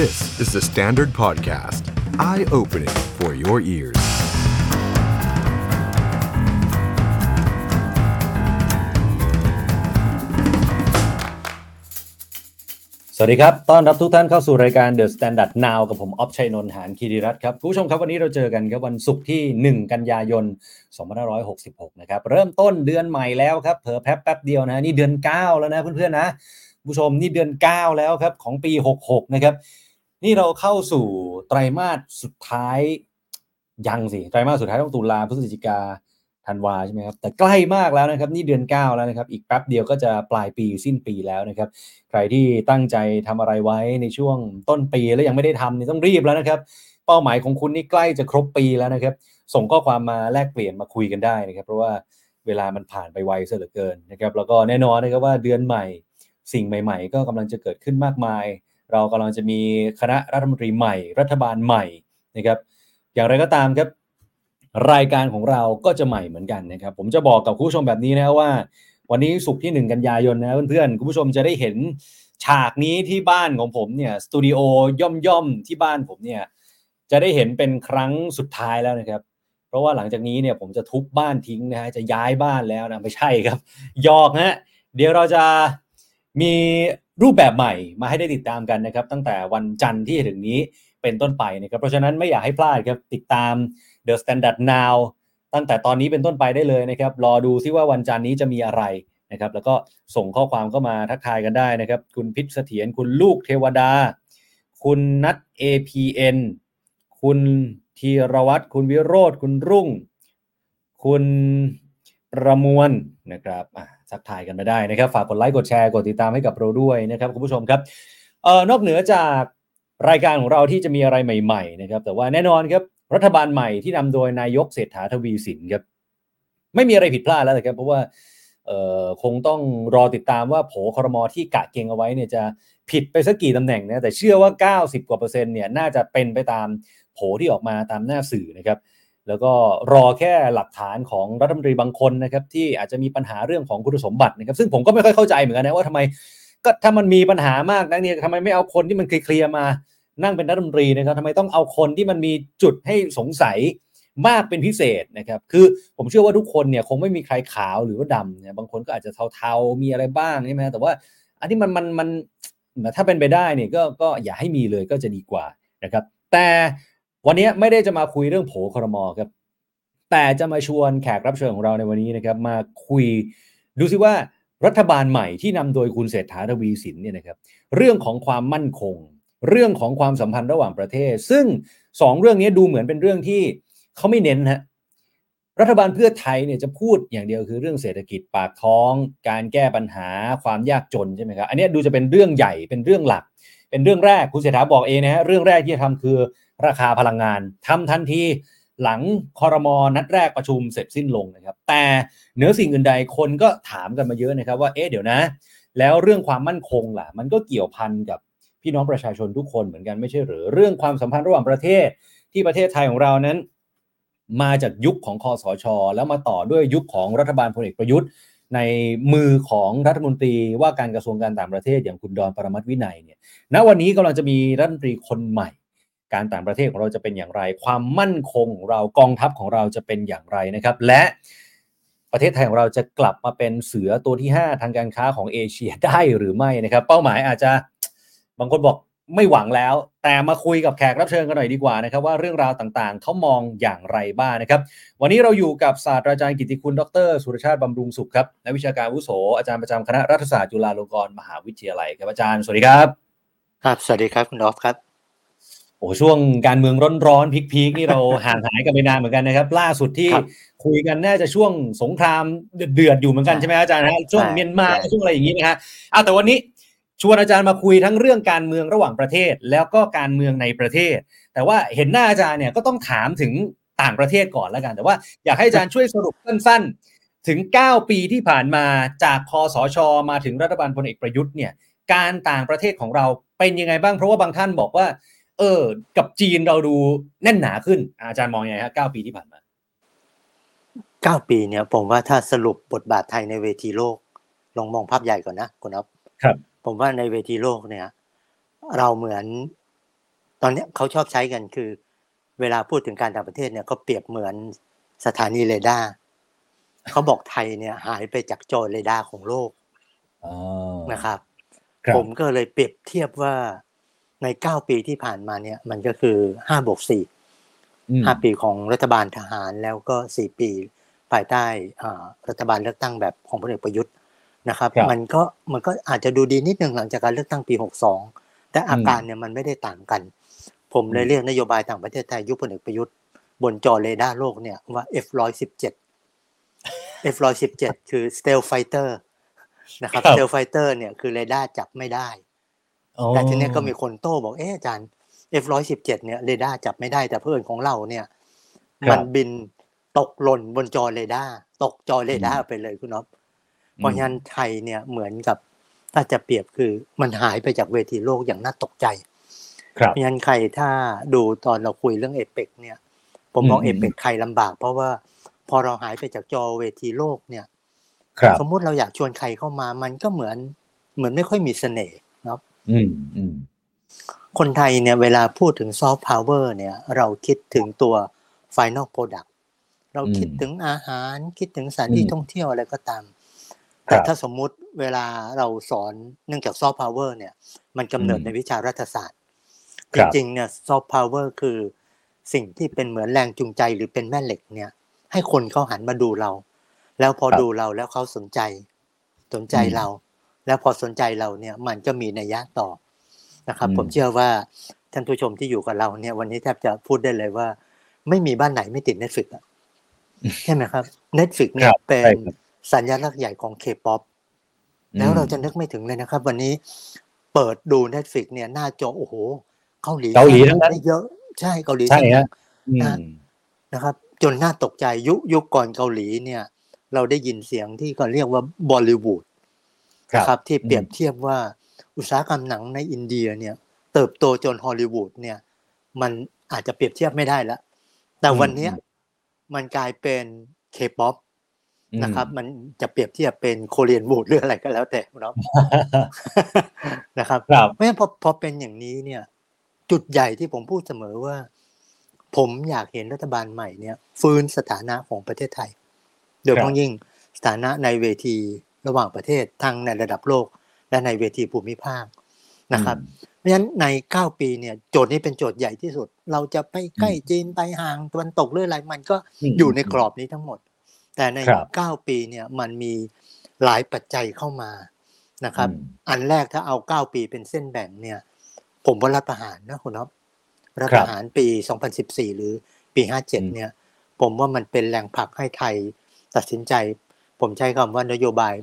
This is the Standard Podcast. Eye opening for your ears. สวัสดีครับ ต้อนรับทุกท่านเข้าสู่รายการ The Standard Now กับผมออฟชัยนนท์หานคีรีรัตน์ครับ คุณผู้ชมครับวันนี้เราเจอกันครับวันศุกร์ที่ 1 กันยายน 2566 นะครับ เริ่มต้นเดือนใหม่แล้วครับ เผลอแป๊บแป๊บเดียวนะ นี่เดือน 9 แล้วนะเพื่อนๆนะผู้ชมนี่เดือน 9 แล้วครับของปี 66 นะครับ นี่เราเข้าสู่ไตรมาสสุดท้ายยังสิไตรมาสสุดท้ายต้องตุลาพฤศจิกาธันวาใช่ไหมครับแต่ใกล้มากแล้วนะครับ นี่เดือน 9 แล้วนะครับ อีกแป๊บเดียวก็จะปลายปีสิ้นปีแล้วนะครับ ใครที่ตั้งใจทำอะไรไว้ในช่วงต้นปีแล้วยังไม่ได้ทำนี่ต้องรีบแล้วนะครับ เป้าหมายของคุณนี่ใกล้จะครบปีแล้วนะครับ ส่งข้อความมาแลกเปลี่ยนมาคุยกันได้นะครับ เพราะว่าเวลามันผ่านไปไวซะเหลือเกินนะครับ แล้วก็แน่นอนนะครับว่าเดือนใหม่ สิ่งใหม่ ๆ ก็กำลังจะเกิดขึ้นมากมาย เรากำลังจะมีคณะรัฐมนตรีใหม่ รัฐบาลใหม่นะครับ อย่างไรก็ตามครับ รายการของเราก็จะใหม่เหมือนกันนะครับ ผมจะบอกกับคุณผู้ชมแบบนี้นะว่า วันนี้สุกที่ 1 กันยายนนะเพื่อนๆคุณผู้ชมจะได้เห็นฉากนี้ที่บ้านของผมเนี่ยสตูดิโอย่อมๆที่บ้านผมเนี่ยจะได้เห็นเป็นครั้งสุดท้ายแล้วนะครับ เพราะว่าหลังจากนี้เนี่ยผมจะทุบบ้านทิ้งนะฮะจะย้ายบ้านแล้วนะไม่ใช่ครับยอกฮะเดี๋ยวเราจะมี รูปแบบใหม่มาให้ได้ติดตามกันนะครับ ตั้งแต่วันจันทร์ที่ถึงนี้เป็นต้นไปนะครับเพราะฉะนั้นไม่อยากให้พลาดครับติดตาม The Standard Now ตั้งแต่ตอนนี้เป็นต้นไปได้เลยนะครับรอดูซิว่าวันจันทร์นี้จะมีอะไรนะครับแล้วก็ส่งข้อความเข้ามาทักทายกันได้นะครับ คุณพิษเสถียรคุณลูกเทวดา คุณนัท APN คุณธีรวัตรคุณวิโรธคุณรุ่ง คุณประมวลนะครับอะ ทักทายกันมาได้นะครับ ฝากกดไลค์กดแชร์กดติดตามให้กับเราด้วยนะครับคุณผู้ชมครับเอ่อนอกเหนือจากรายการของเราที่จะมีอะไรใหม่ ๆ นะครับ แต่ว่าแน่นอนครับรัฐบาลใหม่ที่นำโดยนายกเศรษฐาทวีสินครับไม่มีอะไรผิดพลาดแล้วนะครับ เพราะว่าเออคงต้องรอติดตามว่าโผครมอที่กะเกงเอาไว้เนี่ยจะผิดไปสักกี่ตำแหน่งนะแต่เชื่อว่า 90 กว่าเปอร์เซ็นต์เนี่ยน่าจะเป็นไปตามโผที่ออกมาตามหน้าสื่อนะครับ แล้วก็รอแค่หลักฐานของรัฐมนตรีบางคนนะครับที่อาจจะมีปัญหาเรื่องของคุณสมบัตินะครับซึ่งผมก็ไม่ค่อยเข้าใจเหมือนกันนะว่าทำไมก็ถ้ามันมีปัญหามากนักเนี่ยทำไมไม่เอาคนที่มันเคลียร์มานั่งเป็นรัฐมนตรีนะครับทำไมต้องเอาคนที่มันมีจุดให้สงสัยมากเป็นพิเศษนะครับคือผมเชื่อว่าทุกคนเนี่ยคงไม่มีใครขาวหรือว่าดำเนี่ยบางคนก็อาจจะเทาๆมีอะไรบ้างใช่ไหมแต่ว่าอันที่มันมันมันถ้าเป็นไปได้เนี่ยก็ก็อย่าให้มีเลยก็จะดีกว่านะครับแต่ วันนี้ไม่ได้จะมาคุยเรื่องโผครมอครับ แต่จะมาชวนแขกรับเชิญของเราในวันนี้นะครับ มาคุยดูซิว่ารัฐบาลใหม่ที่นำโดยคุณเศรษฐาทวีสินเนี่ยนะครับ เรื่องของความมั่นคง เรื่องของความสัมพันธ์ระหว่างประเทศ ซึ่งสองเรื่องนี้ดูเหมือนเป็นเรื่องที่เขาไม่เน้นฮะรัฐบาลเพื่อไทยเนี่ยจะพูดอย่างเดียวคือเรื่องเศรษฐกิจปากท้อง การแก้ปัญหาความยากจนใช่ไหมครับอันนี้ดูจะเป็นเรื่องใหญ่เป็นเรื่องหลัก เป็นเรื่องแรกคุณเศรษฐาบอกเองนะฮะเรื่องแรกที่จะทำคือ ราคาพลังงานทำทันทีหลังคอรมอนัดแรกประชุมเสร็จสิ้นลงนะครับ แต่เหนือสิ่งอื่นใดคนก็ถามกันมาเยอะนะครับว่าเอ๊ะเดี๋ยวนะ แล้วเรื่องความมั่นคงล่ะ มันก็เกี่ยวพันกับพี่น้องประชาชนทุกคนเหมือนกันไม่ใช่หรือ เรื่องความสัมพันธ์ระหว่างประเทศที่ประเทศไทยของเรานั้น มาจากยุคของคอสช แล้วมาต่อด้วยยุคของรัฐบาลพลเอกประยุทธ์ ในมือของรัฐมนตรีว่าการกระทรวงการต่างประเทศอย่างคุณดอนปรมัตวินัยเนี่ยณวันนี้กำลังจะมีรัฐมนตรีคนใหม่ การต่างประเทศของเราจะเป็นอย่างไร ความมั่นคงของเรากองทัพของเราจะเป็นอย่างไรนะครับ และประเทศไทยของเราจะกลับมาเป็นเสือตัวที่ 5 ทางการค้าของเอเชียได้หรือไม่นะครับ เป้าหมายอาจจะบางคนบอกไม่หวังแล้ว แต่มาคุยกับแขกรับเชิญกันหน่อยดีกว่านะครับว่าเรื่องราวต่างๆ เขามองอย่างไรบ้างนะครับ วันนี้เราอยู่กับศาสตราจารย์กิติคุณดร สุรชาติบำรุงสุขครับนักวิชาการอาวุโสอาจารย์ประจำคณะรัฐศาสตร์จุฬาลงกรณ์มหาวิทยาลัยครับอาจารย์สวัสดีครับ ครับสวัสดีครับคุณออฟครับ โอ้ช่วงการเมืองร้อนๆพีคๆนี่เราห่างหายกันไปนานเหมือนกันนะครับ ล่าสุดที่ครับคุยกันน่าจะช่วงสงครามเดือดๆอยู่เหมือนกันใช่ใช่ไหมอาจารย์ฮะช่วงใช่เมียนมาใช่ช่วงอะไรอย่างนี้นะฮะอ้าวแต่วันนี้ชวนอาจารย์มาคุยทั้งเรื่องการเมืองระหว่างประเทศ แล้วก็การเมืองในประเทศ แต่ว่าเห็นหน้าอาจารย์เนี่ยก็ต้องถามถึงต่างประเทศก่อนแล้วกัน แต่ว่าอยากให้อาจารย์ช่วยสรุปสั้นๆ ถึง 9 ปีที่ผ่านมาจากคอสช มาถึงรัฐบาลพลเอกประยุทธ์เนี่ยการต่างประเทศของเราเป็นยังไงบ้างเพราะว่าบางท่านบอกว่า เออ กับจีนเราดูแน่นหนาขึ้น อาจารย์มองยังไงฮะ9ปีที่ผ่านมาเก้าปีเนี่ยผมว่าถ้าสรุปบทบาทไทยในเวทีโลก ลองมองภาพใหญ่ก่อนนะคุณอ๊อฟครับ ผมว่าในเวทีโลกเนี่ย เราเหมือน ตอนเนี้ยเขาชอบใช้กันคือ เวลาพูดถึงการต่างประเทศเนี่ยเขาเปรียบเหมือนสถานีเรดาร์เขาบอกไทยเนี่ย หายไปจากจอเรดาร์ของโลกอ๋อนะครับครับ ผมก็เลยเปรียบเทียบว่า ในเก้าปีที่ผ่านมาเนี่ย มันก็คือห้าบวกสี่อืมห้าปีของรัฐบาลทหารแล้วก็สี่ปี ภายใต้อ่ารัฐบาลเลือกตั้งแบบของพลเอกประยุทธ์นะครับครับ มันก็มันก็อาจจะดูดีนิดนึงหลังจากการเลือกตั้งปีหกสองแต่อาการเนี่ยมันไม่ได้ต่างกัน ผมเลยอืมเรียกนโยบายต่างประเทศไทยยุคพลเอกประยุทธ์บนจอเรดาร์โลกเนี่ยว่า F ร้อยสิบเจ็ด F ร้อยสิบเจ็ดคือ stealth fighter นะครับครับ stealth fighter เนี่ยคือเรดาร์จับไม่ได้อ๋อ แต่ทีเนี้ยก็มีคนโต้บอกเอ๊ะอาจารย์ F ร้อยสิบเจ็ดเนี่ยเรดาร์จับไม่ได้แต่เพื่อนของเราเนี่ยครับมันบินตกหล่นบนจอเรดาร์ตกจอเรดาร์ไปเลยคุณอ๊อฟเพราะฉะนั้นไทยเนี่ยเหมือนกับถ้าจะเปรียบคือมันหายไปจากเวทีโลกอย่างน่าตกใจครับเพราะฉะนั้นใครถ้าดูตอนเราคุยเรื่องเอเปกเนี่ย ผมมองอืมเอเปกใครลำบาก เพราะว่าพอเราหายไปจากจอเวทีโลกเนี่ยครับสมมุติเราอยากชวนใครเข้ามามันก็เหมือนเหมือนไม่ค่อยมีเสน่ห์เนาะ อืมอืมคนไทยเนี่ยเวลาพูดถึงซอฟต์พาวเวอร์เนี่ย เราคิดถึงตัว Final Product เราคิดถึงอาหารคิดถึงสถานที่ท่องเที่ยวอะไรก็ตาม แต่ถ้าสมมุติเวลาเราสอนเนื่องจากซอฟต์พาวเวอร์เนี่ย มันกำเนิดในวิชารัฐศาสตร์ครับจริงๆเนี่ยซอฟต์พาวเวอร์คือสิ่งที่เป็นเหมือนแรงจูงใจหรือเป็นแม่เหล็กเนี่ย ให้คนเขาหันมาดูเรา แล้วพอครับดูเราแล้วเขาสนใจ สนใจอืมเรา แล้วพอสนใจเราเนี่ยมันก็มีนัยยะต่อนะครับอืมผมเชื่อว่าท่านผู้ชมที่อยู่กับเราเนี่ย วันนี้แทบจะพูดได้เลยว่า ไม่มีบ้านไหนไม่ติด Netflix อะใช่ไหมครับ Netflix เนี่คยรับเป็นใช่ครับสัญลักษณ์ใหญ่ของ K-POP แล้วเราจะนึกไม่ถึงเลยนะครับ วันนี้เปิดดู Netflix เนี่ยหน้าจอโอ้โหเกาหลีเกาหลีทั้งนั้นได้เยอะใช่เกาหลีใช่ทั้งนั้ฮะอืมนะนะครับ จนน่าตกใจยุคยุคก่อนเกาหลีเนี่ย เราได้ยินเสียงที่เขาเรียกว่าบอลิวูดครับ นะครับที่เปรียบอืมเทียบว่าอุตสาหกรรมหนังในอินเดียเนี่ยเติบโตจนฮอลลีวูดเนี่ยมันอาจจะเปรียบเทียบไม่ได้แล้วแต่วันเนี้ยมันกลายเป็นเคป๊อปนะครับ มันจะเปรียบเทียบเป็น Koreanwood หรืออะไรก็แล้วแต่เนาะนะครับครับเพราะฉะนั้นพอพอเป็นอย่างนี้เนี่ย จุดใหญ่ที่ผมพูดเสมอว่า ผมอยากเห็นรัฐบาลใหม่เนี่ย ฟื้นสถานะของประเทศไทย โดยเฉครับพาะยิ่งสถานะในเวที ระหว่างประเทศทั้งในระดับโลก และในเวทีภูมิภาคนะครับ เพราะฉะนั้นใน 9 ปีเนี่ยโจทย์นี้เป็นโจทย์ใหญ่ที่สุด เราจะไปใกล้จีนไปห่างตะวันตกหรืออะไรมันก็มอยู่ในกรอบนี้ทั้งหมด แต่ในครับ9ปีเนี่ยมันมีหลายปัจจัยเข้ามานะครับอืมอันแรกถ้าเอา 9 ปีเป็นเส้นแบ่งเนี่ย ผมว่ารัฐประหารนะคุณน็อปรัฐครัปบระหารปี 2014 หรือปีอืม57 เนี่ย ผมว่ามันเป็นแรงผลักให้ไทยตัดสินใจ ผมใช้คำว่านโยบาย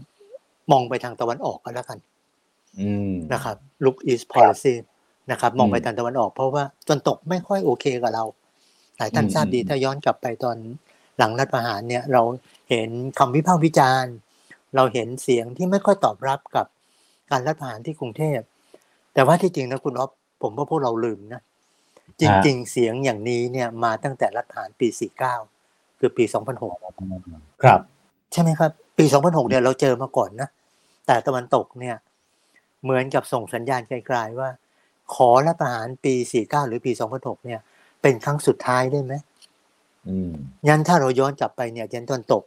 มองไปทางตะวันออกก็แล้วกันอืมนะครับ look east policy นะครับ มองไปอืมทางตะวันออก เพราะว่าตะวันตกไม่ค่อยโอเคกับเรา หลายท่านอืมทราบดีอืมถ้าย้อนกลับไปตอนหลังรัฐประหารเนี่ย เราเห็นคำวิพากษ์วิจารณ์ เราเห็นเสียงที่ไม่ค่อยตอบรับกับการรัฐประหารที่กรุงเทพ แต่ว่าที่จริงนะคุณอ๊อฟผมว่าพวกเราลืมนะจริง ๆ เสียงอย่างนี้เนี่ยมาตั้งแต่รัฐประหารปี 49 คือปี 2006 ครับ ใช่ไหมครับ ปี 2006 เนี่ยเราเจอมาก่อนนะ แต่ตะวันตกเนี่ย เหมือนกับส่งสัญญาณไกลๆว่า ขอรัฐประหารปี 49 หรือปี 2006 เนี่ย เป็นครั้งสุดท้ายได้ไหมอืมยันถ้าเราย้อนกลับไปเนี่ยยันตะวันตก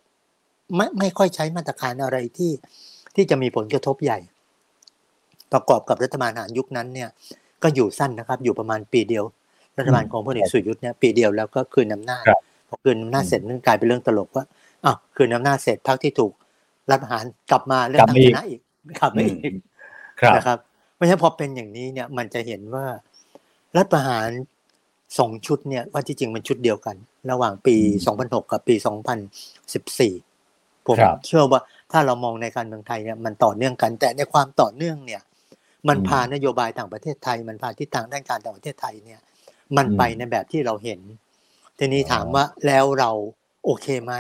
ไม่ไม่ค่อยใช้มาตรการอะไรที่ที่จะมีผลกระทบใหญ่ ประกอบกับรัฐบาลทหารยุคนั้นเนี่ย ก็อยู่สั้นนะครับ อยู่ประมาณปีเดียว รัฐบาลของพลเอกสุรยุทธ์เนี่ยปีเดียวแล้วก็คืนอำนาจครับพอคืนอำนาจเสร็จนั่นกลายเป็นเรื่องตลกว่า อ้าวคืนอำนาจเสร็จพรรคที่ถูกรัฐประหารกลับมาเลือกตั้งชนะอีกกลับมาอีกครับนะครับเพราะฉะนั้นพอเป็นอย่างนี้เนี่ยมันจะเห็นว่ารัฐประหารสองชุดเนี่ยว่าที่จริงมันชุดเดียวกัน ระหว่างปีอืม2006 กับปี 2014 ผมครับเชื่อว่าถ้าเรามองในการเมืองไทยเนี่ยมันต่อเนื่องกัน แต่ในความต่อเนื่องเนี่ยมันอืมพานโยบายต่างประเทศไทย มันพาทิศทางด้านการต่างประเทศไทยเนี่ยมันอืมไปในแบบที่เราเห็น ทีนี้อ๋อถามว่าแล้วเราโอเคไหม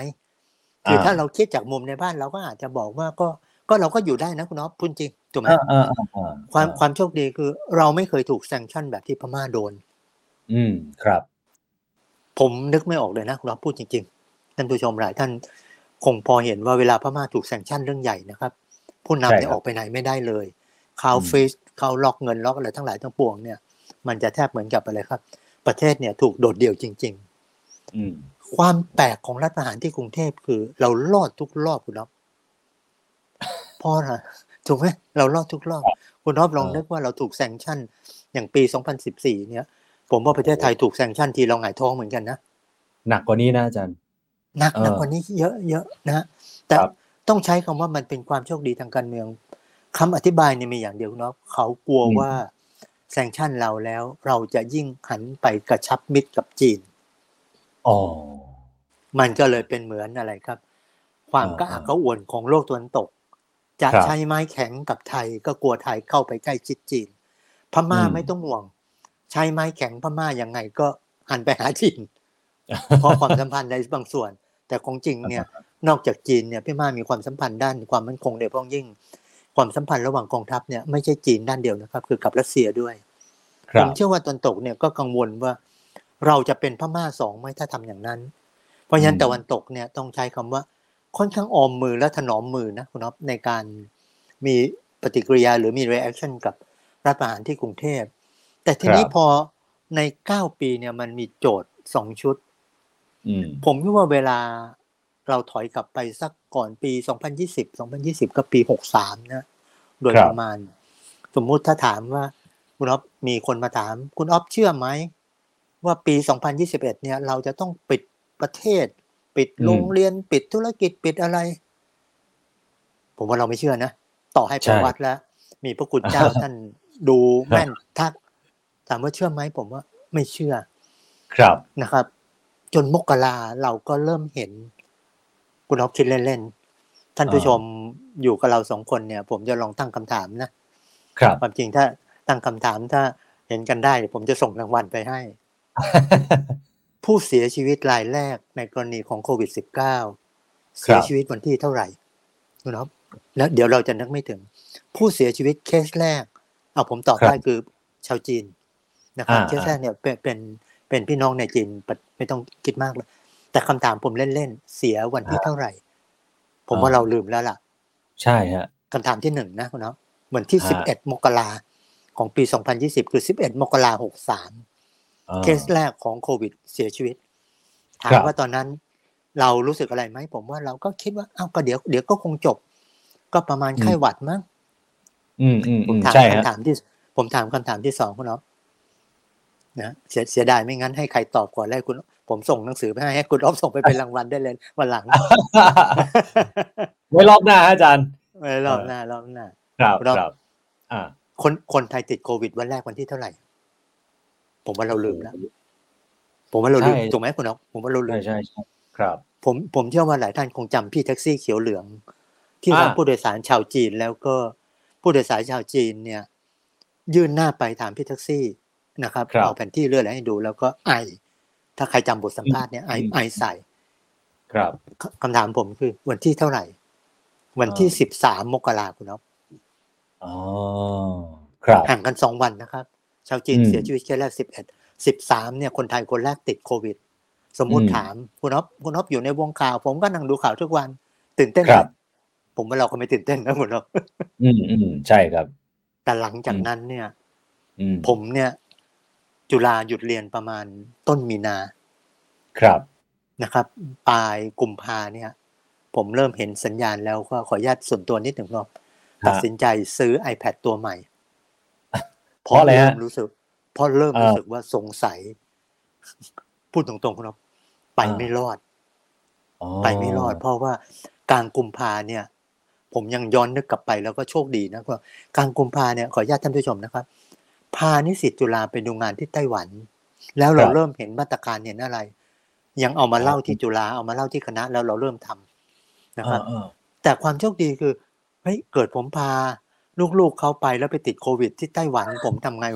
คืออ่าถ้าเราคิดจากมุมในบ้านเราก็อาจจะบอกว่าก็ก็เราก็อยู่ได้นะคุณน็อปพูดจริงถูกไหมอ่าอ่าอ่าอ่าความความโชคดีคือ เราไม่เคยถูกแซงชั่นแบบที่พม่าโดน อืมครับ ผมนึกไม่ออกเลยนะเราพูดจริงๆท่านผู้ชมหลายท่านคงพอเห็นว่าเวลาพม่าถูกแซงชั่นเรื่องใหญ่นะครับ ผู้นำเนี่ยใช่ครับออกไปไหนไม่ได้เลยข่าวอืมฟรีซข่าวล็อกเงินล็อกอะไรทั้งหลายทั้งปวงเนี่ย มันจะแทบเหมือนกับอะไรครับ ประเทศเนี่ยถูกโดดเดี่ยวจริงอืมๆ ความแปลกของรัฐประหารที่กรุงเทพคือ เรารอดทุกรอบคุณอ๊อฟเพราะอะไรถูกไหมเรารอดทุกรอบ คุณอ๊อฟลองเออนึกว่าเราถูก sanction อย่างปี 2014 เนี่ย ผมว่าประเทศไทยถูก sanction ทีเราหงายท้องเหมือนกันนะหนักกว่านี้นะอาจารย์หนักเออหนักกว่านี้เยอะเยอะนะฮะแต่ครับต้องใช้คำว่ามันเป็นความโชคดีทางการเมืองคำอธิบายเนี่ยมีอย่างเดียวเนาะเขากลัวอืมว่าแซงชั่นเราแล้ว เราจะยิ่งหันไปกระชับมิตรกับจีน อ๋อ มันก็เลยเป็นเหมือนอะไรครับ ความอ่ากระอักกระอ่วนของโลกตะวันตก จะครับใช้ไม้แข็งกับไทยก็กลัวไทยเข้าไปใกล้ชิดจีน พม่าอืมไม่ต้องห่วง ใช้ไม้แข็งพม่ายังไงก็หันไปหาจีนเพราะความสัมพันธ์ในบางส่วน แต่ของจริงเนี่ยนอกจากจีนเนี่ยพี่มามีความสัมพันธ์ด้านความมั่นคงโดยเฉพาะยิ่ง ความสัมพันธ์ระหว่างกองทัพเนี่ยไม่ใช่จีนด้านเดียวนะครับ คือกับรัสเซียด้วยคผรับมเชื่อว่าตะวันตกเนี่ยก็กังวลว่า เราจะเป็นพม่าสองไหมถ้าทำอย่างนั้น เพราะฉะนั้นอืมตะวันตกเนี่ยต้องใช้คำว่าค่อนข้างออมมือและถนอมมือนะคุณน็อฟในการมีปฏิกิริยาหรือมี reaction กับรัฐประหารที่กรุงเทพ แต่ทีนี้ครับพอในเก้าปีเนี่ยมันมีโจทย์สองชุดอืมผมคิดว่าเวลาเราถอยกลับไปสักก่อนปี 2020 2020 ก็ปี 63 นะ โดยครับประมาณ สมมุติถ้าถามว่า คุณอ๊อฟมีคนมาถาม คุณอ๊อฟเชื่อไหม ว่าปี 2021 เนี่ย เราจะต้องปิดประเทศ ปิดโรงเรียนปิดธุรกิจปิดอะไร ผมว่าเราไม่เชื่อนะ ต่อให้ใช่ไปวัดแล้ว มีพระคุณเจ้าท่านดูแม่นทักถามว่าเชื่อไหมผมว่าไม่เชื่อ ครับนะครับ จนมกราเราก็เริ่มเห็นคุณอ๊อฟคิดเล่นๆท่านผู้ชมอยู่กับเราสองคนเนี่ย ผมจะลองตั้งคำถามนะครับความจริงถ้าตั้งคำถามถ้าเห็นกันได้ ผมจะส่งรางวัลไปให้ ผู้เสียชีวิตรายแรกในกรณีของโควิด -19 เสียชีวิตวันที่เท่าไหร่คุณอ๊อฟแล้วเดี๋ยวเราจะนึกไม่ถึง ผู้เสียชีวิตเคสแรก เอาผมตอบครับได้คือชาวจีนนะครับอ่าเคสแรกเนี่ยเป็นเป็นเป็นพี่น้องในจีนปะไม่ต้องคิดมากเลย แต่คำถามผมเล่นๆเสียวันที่เท่าไหร่ ผมว่าอ่าเราลืมแล้วล่ะ ใช่ฮะคำถามที่หนึ่งนะคุณอ๊อฟเหมือนที่ฮะสิบเอ็ดมกราของปีสองพันยี่สิบคือสิบเอ็ดมกราหกสามอ่า เคสแรกของโควิดเสียชีวิต ถาครัมบว่าตอนนั้นเรารู้สึกอะไรไหมผมว่าเราก็คิดว่าอ้าวก็เดี๋ยวเดี๋ยวก็คงจบ ก็ประมาณไข้หวัดมั้งอืมอืมผอืมมถามใช่ฮะคำถามที่ ผมถามคำถามที่สองคุณอ๊อฟนะเสียเสียดายไม่งั้นให้ใครตอบก่อนแล้วคุณ ผมส่งหนังสือไปให้ให้คุณอ๊อฟส่งไปเป็นรางวัลได้เลยวันหลังไว้รอบหน้าฮะอาจารย์เออรอบหน้ารอบหน้า ครับรอบครับอ่าคนคนไทยติดโควิดวันแรกวันที่เท่าไหร่ ผมว่าเราลืมแล้วผมว่าเราลืมใช่ถูกไหมคุณอ๊อฟผมว่าเราลืใช่มใช่ใช่ครับ ผมผมเชื่อว่าหลายท่านคงจำพี่แท็กซี่เขียวเหลือง ที่อ่ารับผู้โดยสารชาวจีนแล้วก็ผู้โดยสารชาวจีนเนี่ย ยื่นหน้าไปถามพี่แท็กซี่นะครับครับเอาแผนที่เลื่อนอะไรให้ดู แล้วก็ไอ ถ้าใครจำบทสัมภาษณ์เนี่ยไออืมไอใส่ ครับคคำถามผมคือ วันที่เท่าไหร่ วันที่อ่าสิบสามมกราคุณอ๊อฟอ๋อครับห่างกันสองวันนะครับ ชาวจีนอืมเสียชีวิตแค่แรกสิบเอ็ดสิบสามเนี่ยคนไทยคนแรกติดโควิด สมมุติอืมถามคุณอ๊อฟคุณอ๊อฟอยู่ในวงข่าว ผมก็นั่งดูข่าวทุกวัน ตื่นเต้นครับไหมผมว่าเราก็ไม่ตื่นเต้นนะคุณอ๊อฟอืมอืมใช่ครับ แต่หลังจากอืมนั้นเนี่ยอืมผมเนี่ย จุฬาหยุดเรียนประมาณต้นมีนา ครับนะครับ ปลายกุมภาเนี่ย ผมเริ่มเห็นสัญญาณแล้วก็ขออนุญาตส่วนตัวนิดหนึ่งครับตัดสินใจซื้อ iPad ตัวใหม่ เพราะอะไรฮะเมรู้สึกเพราะเริ่มเอ่อรู้สึกว่าสงสัย พูดตรงๆคุณอ๊อฟไปอ่าไม่รอดอ๋อไปไม่รอด เพราะว่ากลางกุมภาเนี่ย ผมยังย้อนนึกกลับไปแล้วก็โชคดีนะว่ากลางกุมภาเนี่ยขออนุญาตท่านผู้ชมนะครับ พานิสิตจุฬาไปดูงานที่ไต้หวัน แล้วเราครับเริ่มเห็นมาตรการเห็นอะไร ยังเอามาเล่าที่จุฬาเอามาเล่าที่คณะแล้วเราเริ่มทำนะครับอ่าแต่ความโชคดีคือเฮ้ยเกิดผมพา ลูกๆเขาไปแล้วไปติดโควิด ที่ไต้หวันผมทำไง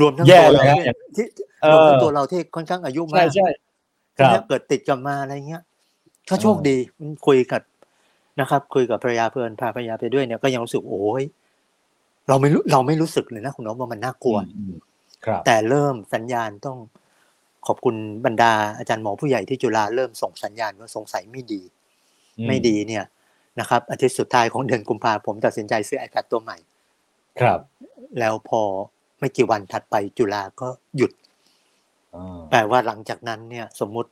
รวมทั้งแย่ตัวเลยเราฮะเนี่ยที่เอรวมอทั้งตัวเราที่ค่อนข้างอายุใช่มากใช่คทีรับเนี้ยเกิดติดกลับมาอะไรเงี้ยก็โชคดีคุยกับนะครับ คุยกับภรรยาเพลินพาภรรยาไปด้วยเนี่ยก็ยังรู้สึกโอ้ยเราไม่รู้เราไม่รู้สึกเลยนะคุณน้องว่ามันน่ากลัวอืมครับ แต่เริ่มสัญญาณต้องขอบคุณบรรดาอาจารย์หมอผู้ใหญ่ที่จุฬาเริ่มส่งสัญญาณว่าสงสัยไม่ดีอืไม่ดีเนี่ย นะครับอาทิตย์สุดท้ายของเดือนกุมภาผมตัดสินใจซื้อ iPad ตัวใหม่ ครับ แล้วพอไม่กี่วันถัดไปจุฬาก็หยุดอ่าแปลว่าหลังจากนั้นเนี่ยสมมุติ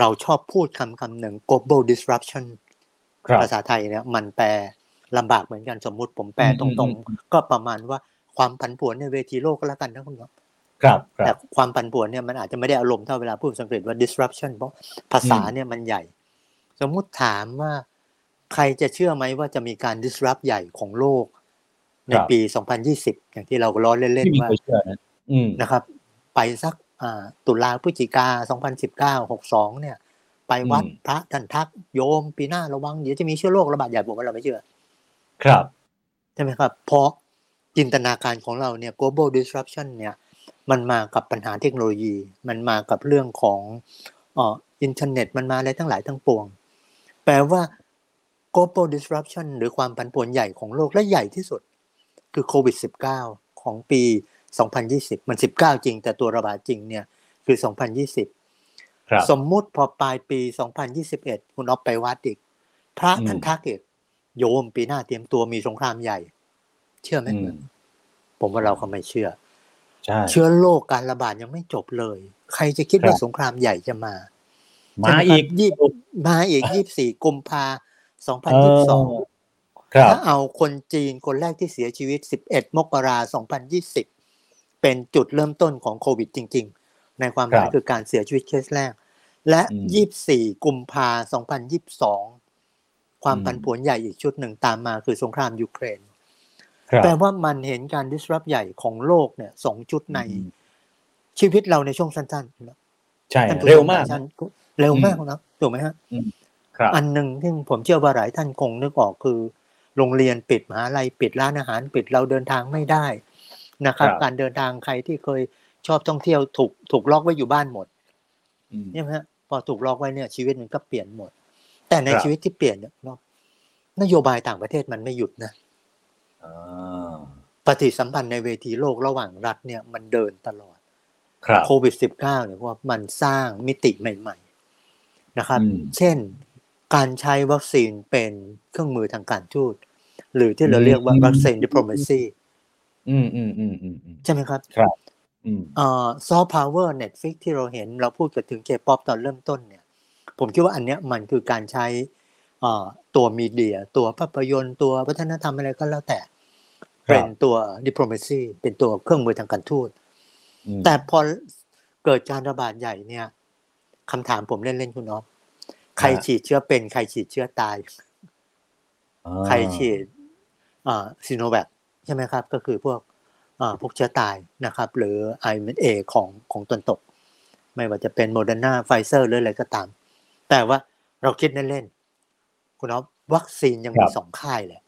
เราชอบพูดคำคำหนึ่ง global disruption ครับภาษาไทยเนี่ยมันแปลลำบากเหมือนกันสมมุติผมแปลอืมตอืมรงอืมๆก็ประมาณว่าความผันผวนในเวทีโลกก็แล้วกันนะคุณครับครับคแต่รับความผันผวนเนี่ยมันอาจจะไม่ได้อารมณ์เท่าเวลาพูดภาษาอังกฤษว่า disruption เพราะภาษาอืมเนี่ยมันใหญ่ สมมุติถามว่า ใครจะเชื่อไหมว่าจะมีการ disrupt ใหญ่ของโลก ในปี 2020 อย่างที่เราล้อเล่นไม่มีๆว่าใครเชื่อนะอืมนะครับ ไปสักอ่าตุลาพฤศจิกา 2019 62 เนี่ย ไปวัดอืมพระท่านทักโยมปีหน้าระวัง เดี๋ยวจะมีเชื้อโรคระบาดใหญ่ผมว่าเราไม่เชื่อ ครับใช่ไหมครับ เพราะจินตนาการของเราเนี่ย global disruption เนี่ย มันมากับปัญหาเทคโนโลยี มันมากับเรื่องของเอ่ออินเทอร์เน็ต มันมาอะไรทั้งหลายทั้งปวง แปลว่า global disruption หรือความผันผวนใหญ่ของโลกและใหญ่ที่สุด คือโควิด -19 ของปี 2020 มัน 19 จริง แต่ตัวระบาดจริงเนี่ยคือ 2020ครับสมมุติพอปลายปี 2021 คุณออฟไปวัดอีก พระท่านอืมทักอีกโยมปีหน้าเตรียมตัวมีสงครามใหญ่ เชื่อไหมอืมผมว่าเราก็ไม่เชื่อใช่เชื้อโรคการระบาดยังไม่จบเลย ใครจะคิดว่าครับสงครามใหญ่จะมา มาใช่ไหครับอีกยี่มาอีกยี่สี่กุมภาเออ 2022ครับถ้าเอาคนจีนคนแรกที่เสียชีวิต 11 มกราคม 2020 เป็นจุดเริ่มต้นของโควิดจริง ๆ ในความหมายครับคือการเสียชีวิตเคสแรก และอืม24 กุมภาพันธ์ 2022 ความอืมผันผวนใหญ่อีกชุดหนึ่งตามมาคือสงครามยูเครนครับแปลว่ามันเห็นการ disrupt ใหญ่ของโลกเนี่ยสองชุดในอืมชีวิตเราในช่วงสั้นๆนะใช่ท่านผู้ชเร็วมากหลยท่นเร็วมากอืมนะถูกไหมฮะครับ อันหนึ่งที่ผมเชื่อว่าหลายท่านคงนึกออกคือ โรงเรียนปิดมหาลัยปิดร้านอาหารปิดเราเดินทางไม่ได้นะครับครับการเดินทางใครที่เคยชอบท่องเที่ยวถูกถูกล็อกไว้อยู่บ้านหมดอืมใช่ไหมฮะพอถูกล็อกไว้เนี่ยชีวิตมันก็เปลี่ยนหมด แต่ในครับชีวิตที่เปลี่ยนเนี่ยเนาะนโยบายต่างประเทศมันไม่หยุดนะอ่าปฏิสัมพันธ์ในเวทีโลกระหว่างรัฐเนี่ยมันเดินตลอดครับโควิด -19 เนี่ยว่ามันสร้างมิติใหม่ ๆ นะครับอืมเช่น การใช้วัคซีนเป็นเครื่องมือทางการทูตหรือที่เราอืมเรียกว่าวัคซีนดิปโลมาซีอืมอืมอืมอืมอืมใช่ไหมครับอืมเอ่อซอฟต์พาวเวอร์ Netflix ที่เราเห็นเราพูดกันถึงเคป๊อปตอนเริ่มต้นเนี่ย ผมคิดว่าอันเนี้ยมันคือการใช้เอ่อตัว media ตัวภาพยนตร์ตัววัฒนธรรมอะไรก็แล้วแต่ เป็นตัว diplomacy เป็นตัวเครื่องมือทางการทูตอืมแต่พอเกิดการระบาดใหญ่เนี่ยคำถามผมเล่นๆคุณอ๊อฟ ใครฉีดเชื้อเป็น ใครฉีดเชื้อตายอ่าใครฉีดซีโนแวคใช่ไหมครับ ก็คือพวกอ่าพวกเชื้อตายนะครับ หรือ mRNA ของของตะวันตก ไม่ว่าจะเป็นโมเดอร์นาไฟเซอร์หรืออะไรก็ตาม แต่ว่าเราคิดเล่นๆคุณอ๊อฟวัคซีนยังมีสองค่ายเลย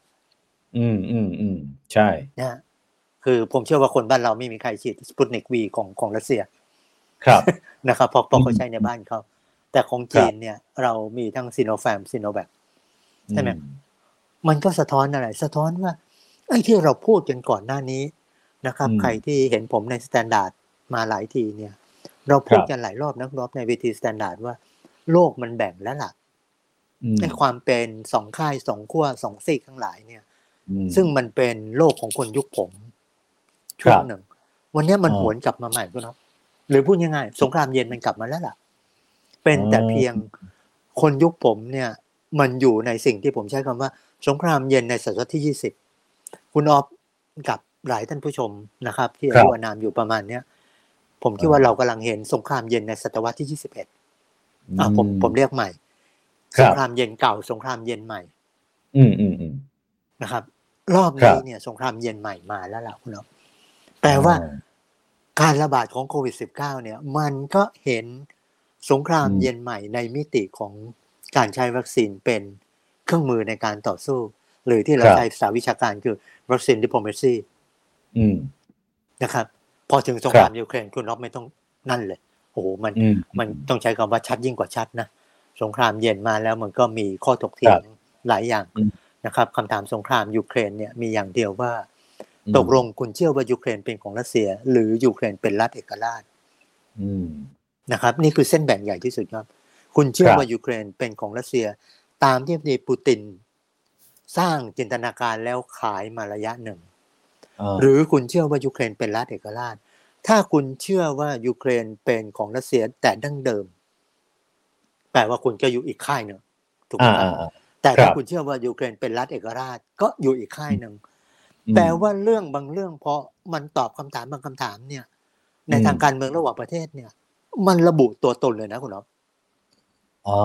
อืมอืมอืมใช่นะฮะคือผมเชื่อว่าคนบ้านเราไม่มีใครฉีดสปุตนิกวีของของรัสเซีย ครับนะครับเพราะเพราะเขาอืมใช้ในบ้านเขา แต่ของจีนเนี่ย เรามีทั้งซีโนแฟมซีโนแวคใช่ไหมอืมมันก็สะท้อนอะไร สะท้อนว่าไอ้ที่เราพูดกันก่อนหน้านี้นะครับอืมใครที่เห็นผมใน Standard มาหลายทีเนี่ย เราพูดครับกันหลายรอบนะรอบในเวที Standard ว่า โลกมันแบ่งแล้วล่ะอืมไอ้ความเป็นสองค่ายสองขั้วสองซีกทั้งหลายเนี่ยอืมซึ่งมันเป็นโลกของคนยุคผมช่วงหนึ่ง วันเนี้ยมันอ๋อหวนกลับมาใหม่ก็เนาะหรือพูดง่ายๆสงครามเย็นมันกลับมาแล้วล่ะ เป็นแต่อ๋อเพียงคนยุคผมเนี่ย มันอยู่ในสิ่งที่ผมใช้คำว่า สงครามเย็นในศตวรรษที่ยี่สิบคุณออฟกับหลายท่านผู้ชมนะครับ ที่อายุอานามอยู่ประมาณเนี้ยผมคิดว่าเรากำลังเห็นสงครามเย็นในศตวรรษที่ยี่สิบเอ็ดอะผมผมเรียกใหม่ครัสบงครามเย็นเก่าสงครามเย็นใหม่ อืมอืมอืมนะครับ รอบครันี้บเนี่ย สงครามเย็นใหม่มาแล้วล่ะคุณอ๊อฟแปลว่าอ่าการระบาดของโควิด -19 เนี่ย มันก็เห็น สงครามอืมเย็นใหม่ในมิติของการใช้วัคซีนเป็นเครื่องมือในการต่อสู้ หรือที่เราใช้ภาษาวิชาการคือวัคซีนดิปโลมาซีอืมนะครับ พอถึงสงครามยูเครนคุณรอบไม่ต้องนั่นเลย โอ้โหมันอืมมันต้องใช้คำว่าชัดยิ่งกว่าชัดนะสงครามเย็นมาแล้วมันก็มีข้อถกเถียงหลายอย่างอืมนะครับคำถามสงครามยูเครนเนี่ยมีอย่างเดียวว่าอืมตกลงคุณเชื่อว่ายูเครนเป็นของรัสเซีย หรือยูเครนเป็นรัฐเอกราชอืม นะครับ นี่คือเส้นแบ่งใหญ่ที่สุดครับ คุณเชื่อครับว่ายูเครนเป็นของรัสเซีย ตามที่นายปูติน สร้างจินตนาการแล้วขายมาระยะหนึ่งาหรือคุณเชื่อว่ายูเครนเป็นรัฐเอกราช ถ้าคุณเชื่อว่ายูเครนเป็นของรัสเซียแต่ดั้งเดิม แปลว่าคุณก็อยู่อีกค่ายหนึ่งถูกไหมอ่าครับอ่าอ่าแต่ครัถ้าบคุณเชื่อว่ายูเครนเป็นรัฐเอกราช ก็อยู่อีกค่ายหนึ่งอืมแปลว่าเรื่องบางเรื่องเพราะมันตอบคำถามบางคำถามเนี่ย ในอืมทางการเมืองระหว่างประเทศเนี่ย มันระบุตัวตนเลยนะคุณอ๊อฟเอ่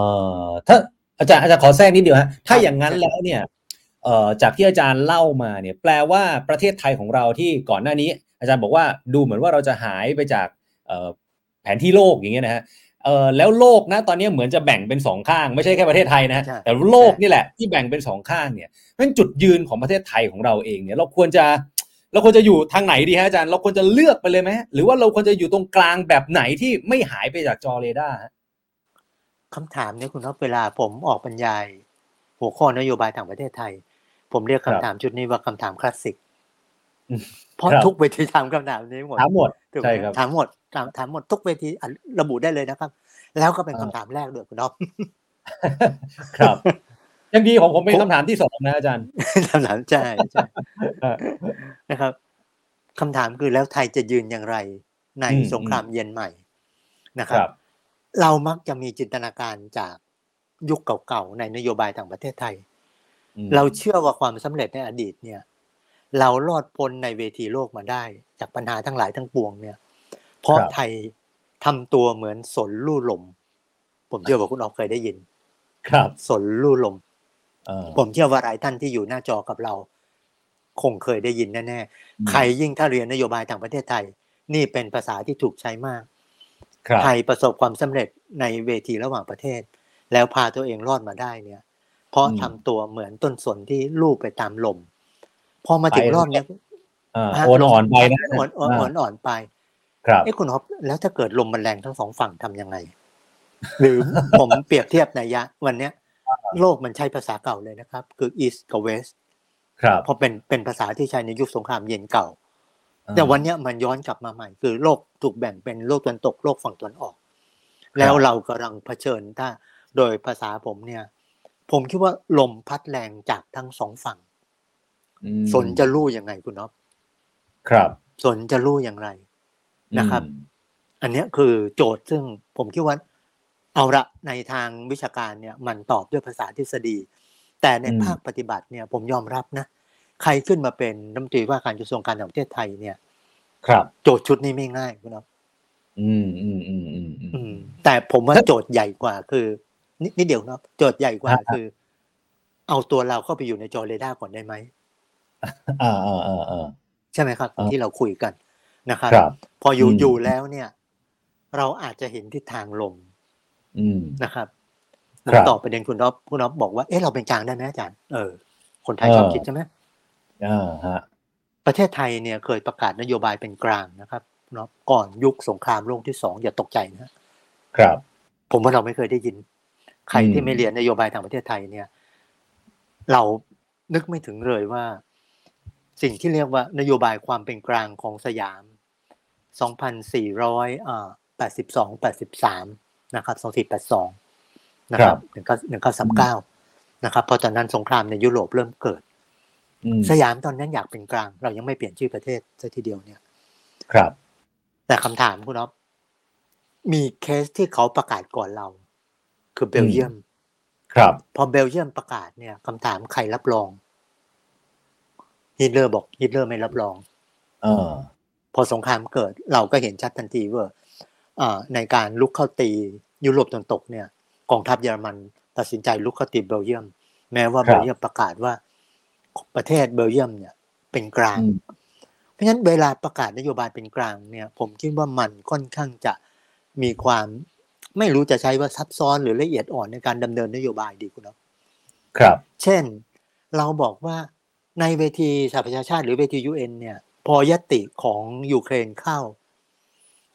อถ้าอาจารย์อาจารย์ขอแทรกนิดเดียวฮะถ้าครับอย่างนั้นแล้วเนี่ยเอ่อจากที่อาจารย์เล่ามาเนี่ย แปลว่าประเทศไทยของเราที่ก่อนหน้านี้ อาจารย์บอกว่าดูเหมือนว่าเราจะหายไปจากเอ่อแผนที่โลกอย่างเงี้ยนะฮะเอ่อแล้วโลกนะตอนนี้เหมือนจะแบ่งเป็นสองข้าง ไม่ใช่แค่ประเทศไทยนะฮะใช่แต่โลกนี่แหละที่แบ่งเป็นสองข้างเนี่ยเพราะฉะนั้นจุดยืนของประเทศไทยของเราเองเนี่ยเราควรจะ เราควรจะอยู่ทางไหนดีฮะอาจารย์ เราควรจะเลือกไปเลยไหมหรือว่าเราควรจะอยู่ตรงกลางแบบไหนที่ไม่หายไปจากจอเรดาร์ฮะคำถามเนี่ยคุณอ๊อฟเวลาผมออกบรรยาย หัวข้อนโยบายต่างประเทศไทย ผมเรียกครัคำบถามชุดนี้ว่าคำถามคลาสสิกอืมเพราะครับทุกเวทีถามคำถามนี้หมดถามหมดถูกไหมใช่ครับถามหมดถามถามหมดทุกเวทีอะระบุได้เลยนะครับ แล้วก็เป็นอ่าคำถามแรกด้วยคุณอ๊อฟครับ ยังดีของผมเป็นคำถามที่สองนะอาจารย์คำถามใช่ใช่นะครับคำถามคือแล้วไทยจะยืนอย่างไร ในอืมสงครามเย็นใหม่นะคครับรับ เรามักจะมีจินตนาการจากยุคเก่าๆในนโยบายต่างประเทศไทยอืมเราเชื่อว่าความสำเร็จในอดีตเนี่ย เรารอดพ้นในเวทีโลกมาได้ จากปัญหาทั้งหลายทั้งปวงเนี่ย เพราะครับไทยทำตัวเหมือนสนลู่ลม ผมเชื่อว่าคุณออกเคยได้ยิน ครับสนลู่ลมเออ ผมเชื่อว่าหลายท่านที่อยู่หน้าจอกับเรา คงเคยได้ยินแน่อืมๆใครยิ่งถ้าเรียนนโยบายต่างประเทศไทย นี่เป็นภาษาที่ถูกใช้มากครับไทยประสบความสำเร็จในเวทีระหว่างประเทศ แล้วพาตัวเองรอดมาได้เนี่ย เพราะอืมทำตัวเหมือนต้นสนที่ลูบไปตามลม พอมาถึงไปรอบเนี้ยอ่าฮะโอนอ่อนไปนะอ่อนอ่อนอ่อนอ่อนไป ครับเอ้คุณฮอปแล้วถ้าเกิดลมมันแรงทั้งสองฝั่งทำยังไง หรือผมเปรียบเทียบในยยะ วันเนี้ย โลกมันใช้ภาษาเก่าเลยนะครับ คือ east กับ west ครับเพราะเป็นเป็นภาษาที่ใช้ในยุคสงครามเย็นเก่า แต่วันเนี้ยมันย้อนกลับมาใหม่ คือโลกถูกแบ่งเป็นโลกตะวันตกโลกฝั่งตะวันออก แล้วเรากำลังเผชิญถ้าโดยภาษาผมเนี่ย ผมคิดว่าลมพัดแรงจากทั้งสองฝั่งอืมสนจะลู่ยังไงคุณน็อปครับ สนจะลู่อย่างไรนะครับอืมอันเนี้ยคือโจทย์ซึ่งผมคิดว่า เอาละในทางวิชาการเนี่ยมันตอบด้วยภาษาทฤษฎี แต่ในอืมภาคปฏิบัติเนี่ยผมยอมรับนะใครขึ้นมาเป็นรัฐมนตรีว่าการกระทรวงการต่างประเทศไทยเนี่ย ครับ โจทย์ชุดนี้ไม่ง่ายคุณน็อปอืมอืมอืมอืมอืมอืมแต่ผมว่าโจทย์ใหญ่กว่าคือนิดนิดเดียวนะโจทย์ใหญ่กว่าฮะคือ เอาตัวเราเข้าไปอยู่ในจอเรดาร์ก่อนได้ไหมอ่าอ่าอ่าอ่าใช่ไหมครับอ่าที่เราคุยกันนะครับครับพออยู่อืมอยู่แล้วเนี่ย เราอาจจะเห็นทิศทางลม อืมนะครับผครัมบตอบประเด็นคุณน็อปคุณน็อปบอกว่าเอ๊ะเราเป็นกลางได้ไหมอาจารย์เออคนไทยเออชอบคิดใช่ไหมอ่าฮะ ประเทศไทยเนี่ยเคยประกาศนโยบายเป็นกลางนะครับคุณน็อปก่อนยุคสงครามโลกที่สองอย่าตกใจนะครับ ผมว่าเราไม่เคยได้ยิน ใครอืมที่ไม่เรียนนโยบายทางประเทศไทยเนี่ย เรานึกไม่ถึงเลยว่า สิ่งที่เรียกว่านโยบายความเป็นกลางของสยาม 2,482 83 นะครับ2482นะครับ1939นะครับเพราะตอนนั้นสงครามในยุโรปเริ่มเกิดอืมสยามตอนนั้นอยากเป็นกลาง เรายังไม่เปลี่ยนชื่อประเทศซะทีเดียวเนี่ย ครับ แต่คำถามคุณอ๊อฟมีเคสที่เขาประกาศก่อนเรา คือเบลเยียม ครับ พอเบลเยียมประกาศเนี่ยคำถามใครรับรองฮิตเลอร์บอกฮิตเลอร์ไม่รับรอง เออ พอสงครามเกิด เราก็เห็นชัดทันทีว่าอ่า ในการรุกเข้าตียุโรปตะวันตกเนี่ยกองทัพเยอรมันตัดสินใจรุกเข้าตีเบลเยียม แม้ว่าครับเบลเยียมประกาศว่าประเทศเบลเยียมเนี่ยเป็นกลางอืมเพราะฉะนั้นเวลาประกาศนโยบายเป็นกลางเนี่ย ผมคิดว่ามันค่อนข้างจะมีความไม่รู้จะใช้ว่าซับซ้อนหรือละเอียดอ่อนในการดำเนินนโยบายดีคุณเนาะครับ เช่น เราบอกว่าในเวทีสหประชาชาติหรือเวทียูเอ็นเนี่ย พอญัตติของยูเครนเข้า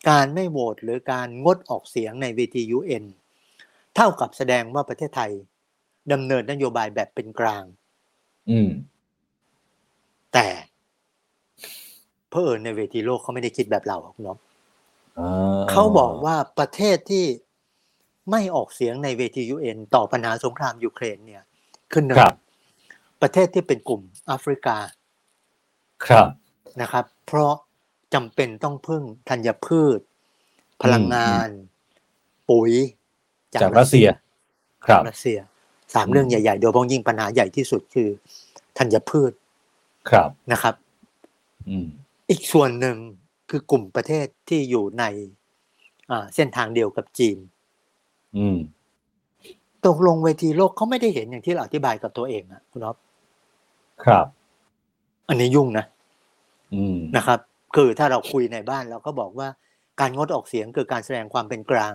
การไม่โหวตหรือการงดออกเสียงในเวทียูเอ็นเท่ากับแสดงว่าประเทศไทยดำเนินนโยบายแบบเป็นกลาง อืม แต่เพอเอิญในเวทีโลกเขาไม่ได้คิดแบบเราคุณอ๊อฟอ่าเขาบอกว่าประเทศที่ไม่ออกเสียงในเวทียูเอ็นต่อปัญหาสงครามยูเครนเนี่ย ขึ้นหนึ่งครับประเทศที่เป็นกลุ่มแอฟริกา ครับนะครับ เพราะ จำเป็นต้องพึ่งธัญพืช พลังงาน ปุ๋ย จากรัสเซีย ครับรัสเซียสามเรื่องใหญ่ๆโดยเฉพาะยิ่งปัญหาใหญ่ที่สุดคือธัญพืชครับนะครับอืมอีกส่วนหนึ่งคือกลุ่มประเทศที่อยู่ในอ่าเส้นทางเดียวกับจีนอืมตกลงเวทีโลกเขาไม่ได้เห็นอย่างที่เราอธิบายกับตัวเองอะคุณอ๊อฟครับ อันนี้ยุ่งนะอืมนะครับ คือถ้าเราคุยในบ้านเราก็บอกว่าการงดออกเสียงคือการแสดงความเป็นกลาง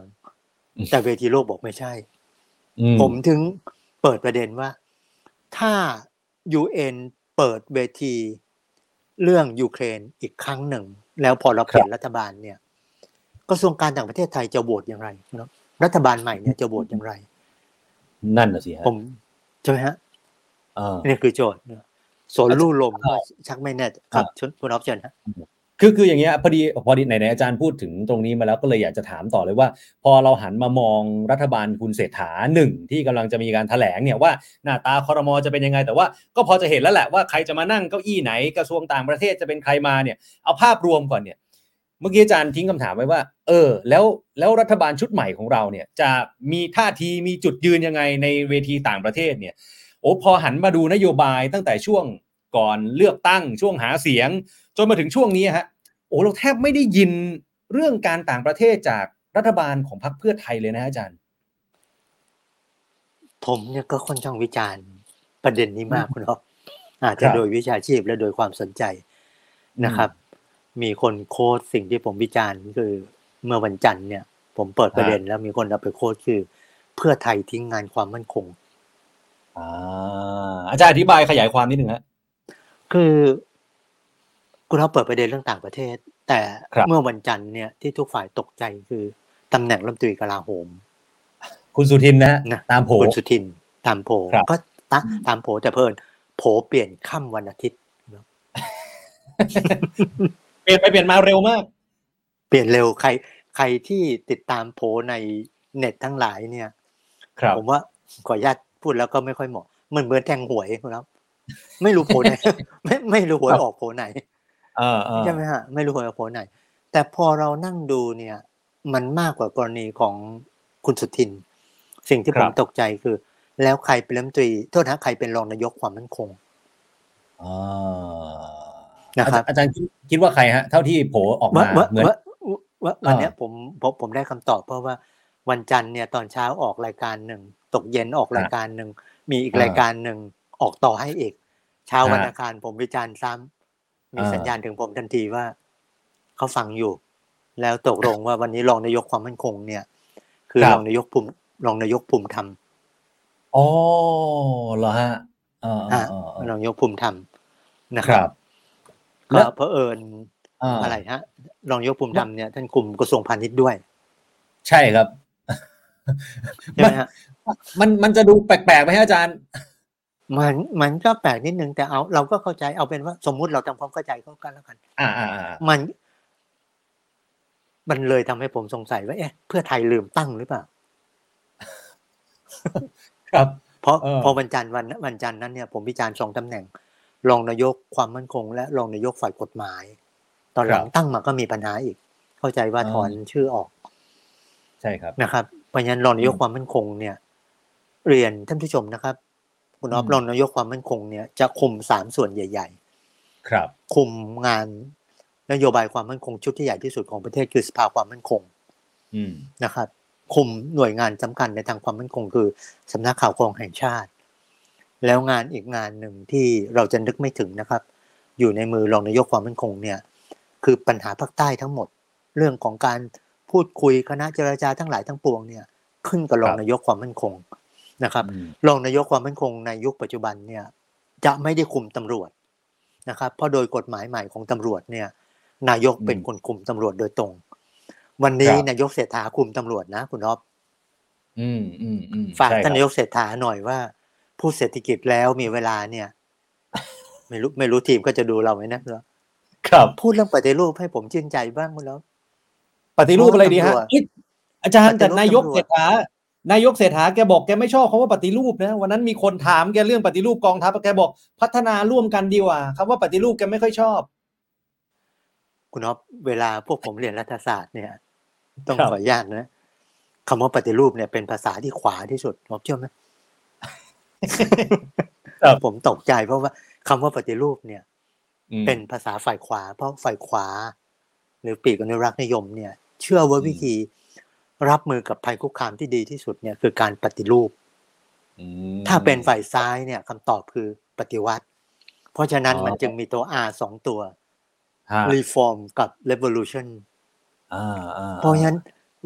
อืมแต่เวทีโลกบอกไม่ใช่อืมผมถึงเปิดประเด็นว่า ถ้า UN เปิดเวที เรื่องยูเครนอีกครั้งหนึ่ง แล้วพอเราเปลี่ยนรัฐบาลเนี่ยกระทรวงการต่างประเทศไทยจะโหวตอย่างไรเนาะรัฐบาลใหม่เนี่ยจะโหวตอย่างไร นั่นน่ะสิฮะผมใช่ไหมฮะเออนี่คือโจทย์เนี่ยสนลู่ลมอ่าก็ชักไม่แน่ครับอ่าชคุณอ๊อฟเชิญฮะ คือคืออย่างเงี้ยพอดีพอดีไหนๆอาจารย์พูดถึงตรงนี้มาแล้วก็เลยอยากจะถามต่อเลยว่า พอเราหันมามองรัฐบาลคุณเศรษฐาหนึ่งที่กำลังจะมีการแถลงเนี่ยว่าหน้าตาคอรมอจะเป็นยังไง แต่ว่าก็พอจะเห็นแล้วแหละว่าใครจะมานั่งเก้าอี้ไหนกระทรวงต่างประเทศจะเป็นใครมาเนี่ยเอาภาพรวมก่อนเนี่ยเมื่อกี้อาจารย์ทิ้งคำถามไว้ว่า เออ แล้วแล้วรัฐบาลชุดใหม่ของเราเนี่ย จะมีท่าทีมีจุดยืนยังไงในเวทีต่างประเทศเนี่ยโอ้พอหันมาดูนโยบายตั้งแต่ช่วงก่อนเลือกตั้งช่วงหาเสียง จนมาถึงช่วงนี้ฮะ โอ้เราแทบไม่ได้ยินเรื่องการต่างประเทศจากรัฐบาลของพรรคเพื่อไทยเลยนะอาจารย์ ผมเนี่ยก็ค่อนข้างวิจารณ์ประเด็นนี้มากอืมคุณอ๊อฟอาจคจะรับโดยวิชาชีพและโดยความสนใจนะครับ มีคนโค้ดสิ่งที่ผมวิจารณ์คือเมื่อวันจันทร์เนี่ย ผมเปิดประเด็นแล้วมีคนเอาไปโค้ดคือ เพื่อไทยทิ้งงานความมั่นคงอ่าอาจารย์อธิบายขยายความนิดหนึ่งฮะคือ คุณเราเปิดประเด็นเรื่องต่างประเทศ แต่ครับเมื่อวันจันทร์เนี่ยที่ทุกฝ่ายตกใจคือตำแหน่งรัฐมนตรีกลาโหม คุณสุทินนะฮะนะตามโผคุณสุทิน ตามโผครับก็ตาตามโผแต่เพิ่นโผเปลี่ยนค่ำวันอาทิตย์เปลี่ยนไปเปลี่ยนมาเร็วมาก เปลี่ยนเร็วใคร ใครที่ติดตามโผในเน็ตทั้งหลายเนี่ยครับผมว่าขออนุญาตพูดแล้วก็ไม่ค่อยเหมาะเหมือนเหมือนแทงหวยครับ ไม่รู้โผไหนไม่ไม่รู้หวยออกโผไหนเออเออ ใช่ไหมฮะไม่รู้หวยออกโผไหน แต่พอเรานั่งดูเนี่ย มันมากกว่ากรณีของคุณสุทิน สิ่งที่ผมตกใจคือ แล้วใครเป็นรัฐมนตรีโทษนะใครเป็นรองนายกความมั่นคงอ่านะครับอาจารย์คิดคิดว่าใครฮะ เท่าที่โผออกว่ามาว่าเหมือนว่าว่าวันเนี้ยอ่าผมผมผมได้คำตอบเพราะว่าวันจันทร์เนี่ยตอนเช้าออกรายการหนึ่งตกเย็นออกรายการหนึ่งมีอีกอ่ารรายการหนึ่งออกต่อให้อีกเช้าวันอ่าอังคารผมวิจารณ์ซ้ำ มีอ่าสัญญาณถึงผมทันทีว่าเขาฟังอยู่ แล้วตกลงว่าวันนี้รองนายกความมั่นคงเนี่ย คือรองนายกภูมิรองนายกภูมิธรรมอ๋อเหรอฮะเออเออ่าอเออเออรองนายกภูมิธรรมนะคครัรับบแล้ก็วเพอเอิญาอะไรฮะรองนายกภูมิธรรมเนี่ยท่านคุมกระทรวงพาณิชย์ด้วย ใช่ครับใช่ไหมฮะมันมันจะดูแปลกๆไหมฮะอาจารย์ มันมันก็แปลกนิดนึงแต่เอาเราก็เข้าใจเอาเป็นว่าสมมุติเราทำความเข้าใจเข้ากันแล้วกัน อ่าอ่าอ่ามัน มันเลยทำให้ผมสงสัยว่าเอ๊ะเพื่อไทยลืมตั้งหรือเปล่า ครับ เพราะเออพอวันจันทร์วันวันจันทร์นั้นเนี่ยผมวิจารณ์สองตำแหน่งรองนายกความมั่นคง และรองนายกฝ่ายกฎหมาย ตอนหลังตั้งมาก็มีปัญหาอีก เข้าใจว่าถอนชื่อออก ใช่ครับนะครับเพราะฉะนั้นรองนายกอืมความมั่นคงเนี่ย เรียนท่านผู้ชมนะครับ คุณอ๊อฟอืมรองนายกความมั่นคงเนี่ยจะคุมสามส่วนใหญ่ ๆ ครับ คุมงานนโยบายความมั่นคงชุดที่ใหญ่ที่สุดของประเทศคือสภาความมั่นคงอืมนะครับ คุมหน่วยงานสำคัญในทางความมั่นคงคือสำนักข่าวกรองแห่งชาติ แล้วงานอีกงานหนึ่งที่เราจะนึกไม่ถึงนะครับ อยู่ในมือรองนายกความมั่นคงเนี่ย คือปัญหาภาคใต้ทั้งหมด เรื่องของการพูดคุยคณะเจรจาทั้งหลายทั้งปวงเนี่ย ขึ้นกับรองนายกความมั่นคง นะครับอืมรองนายกความมั่นคงในยุคปัจจุบันเนี่ยจะไม่ได้คุมตำรวจนะครับ เพราะโดยกฎหมายใหม่ของตำรวจเนี่ย นายกเป็นคนคุมตำรวจโดยตรง วันนี้ครับนายกเศรษฐาคุมตำรวจนะคุณอ๊อฟอืมอืมอืมฝากใช่ครับท่านนายกเศรษฐาหน่อยว่าพูดเศรษฐกิจแล้วมีเวลาเนี่ย ไม่รู้ไม่รู้ทีมก็จะดูเราไหมนะคุณอ๊อฟครับพูดเรื่องปฏิรูปให้ผมชื่นใจบ้างคุณอ๊อฟปฏิรูปอะไรดีฮะตำรวจเอ้ยอาจารย์แต่ปฏิรูปนายกตำรวจเศรษฐา นายกเศรษฐาแกบอกแกไม่ชอบคำว่าปฏิรูปนะวันนั้นมีคนถามแกเรื่องปฏิรูปกองทัพแกบอกพัฒนาร่วมกันดีกว่าคำว่าปฏิรูปแกไม่ค่อยชอบ คุณอ๊อฟเวลาพวกผมเรียนรัฐศาสตร์เนี่ย ต้องครับขออนุญาตนะคำว่าปฏิรูปเนี่ยเป็นภาษาที่ขวาที่สุดอ๊อฟเชื่อไหมครับผมตกใจเพราะว่าคำว่าปฏิรูปเนี่ยอืมเป็นภาษาฝ่ายขวา เพราะฝ่ายขวา หรือปีกอนุรักษ์นิยมเนี่ย เชื่อว่าอืมวิธี รับมือกับภัยคุกคามที่ดีที่สุดเนี่ยคือการปฏิรูปอืมถ้าเป็นฝ่ายซ้ายเนี่ยคำตอบคือปฏิวัติ เพราะฉะนั้นอ๋อมันจึงมีตัว R สองตัวฮะ reform กับ revolution อ่าอ่าเพราะฉะนั้น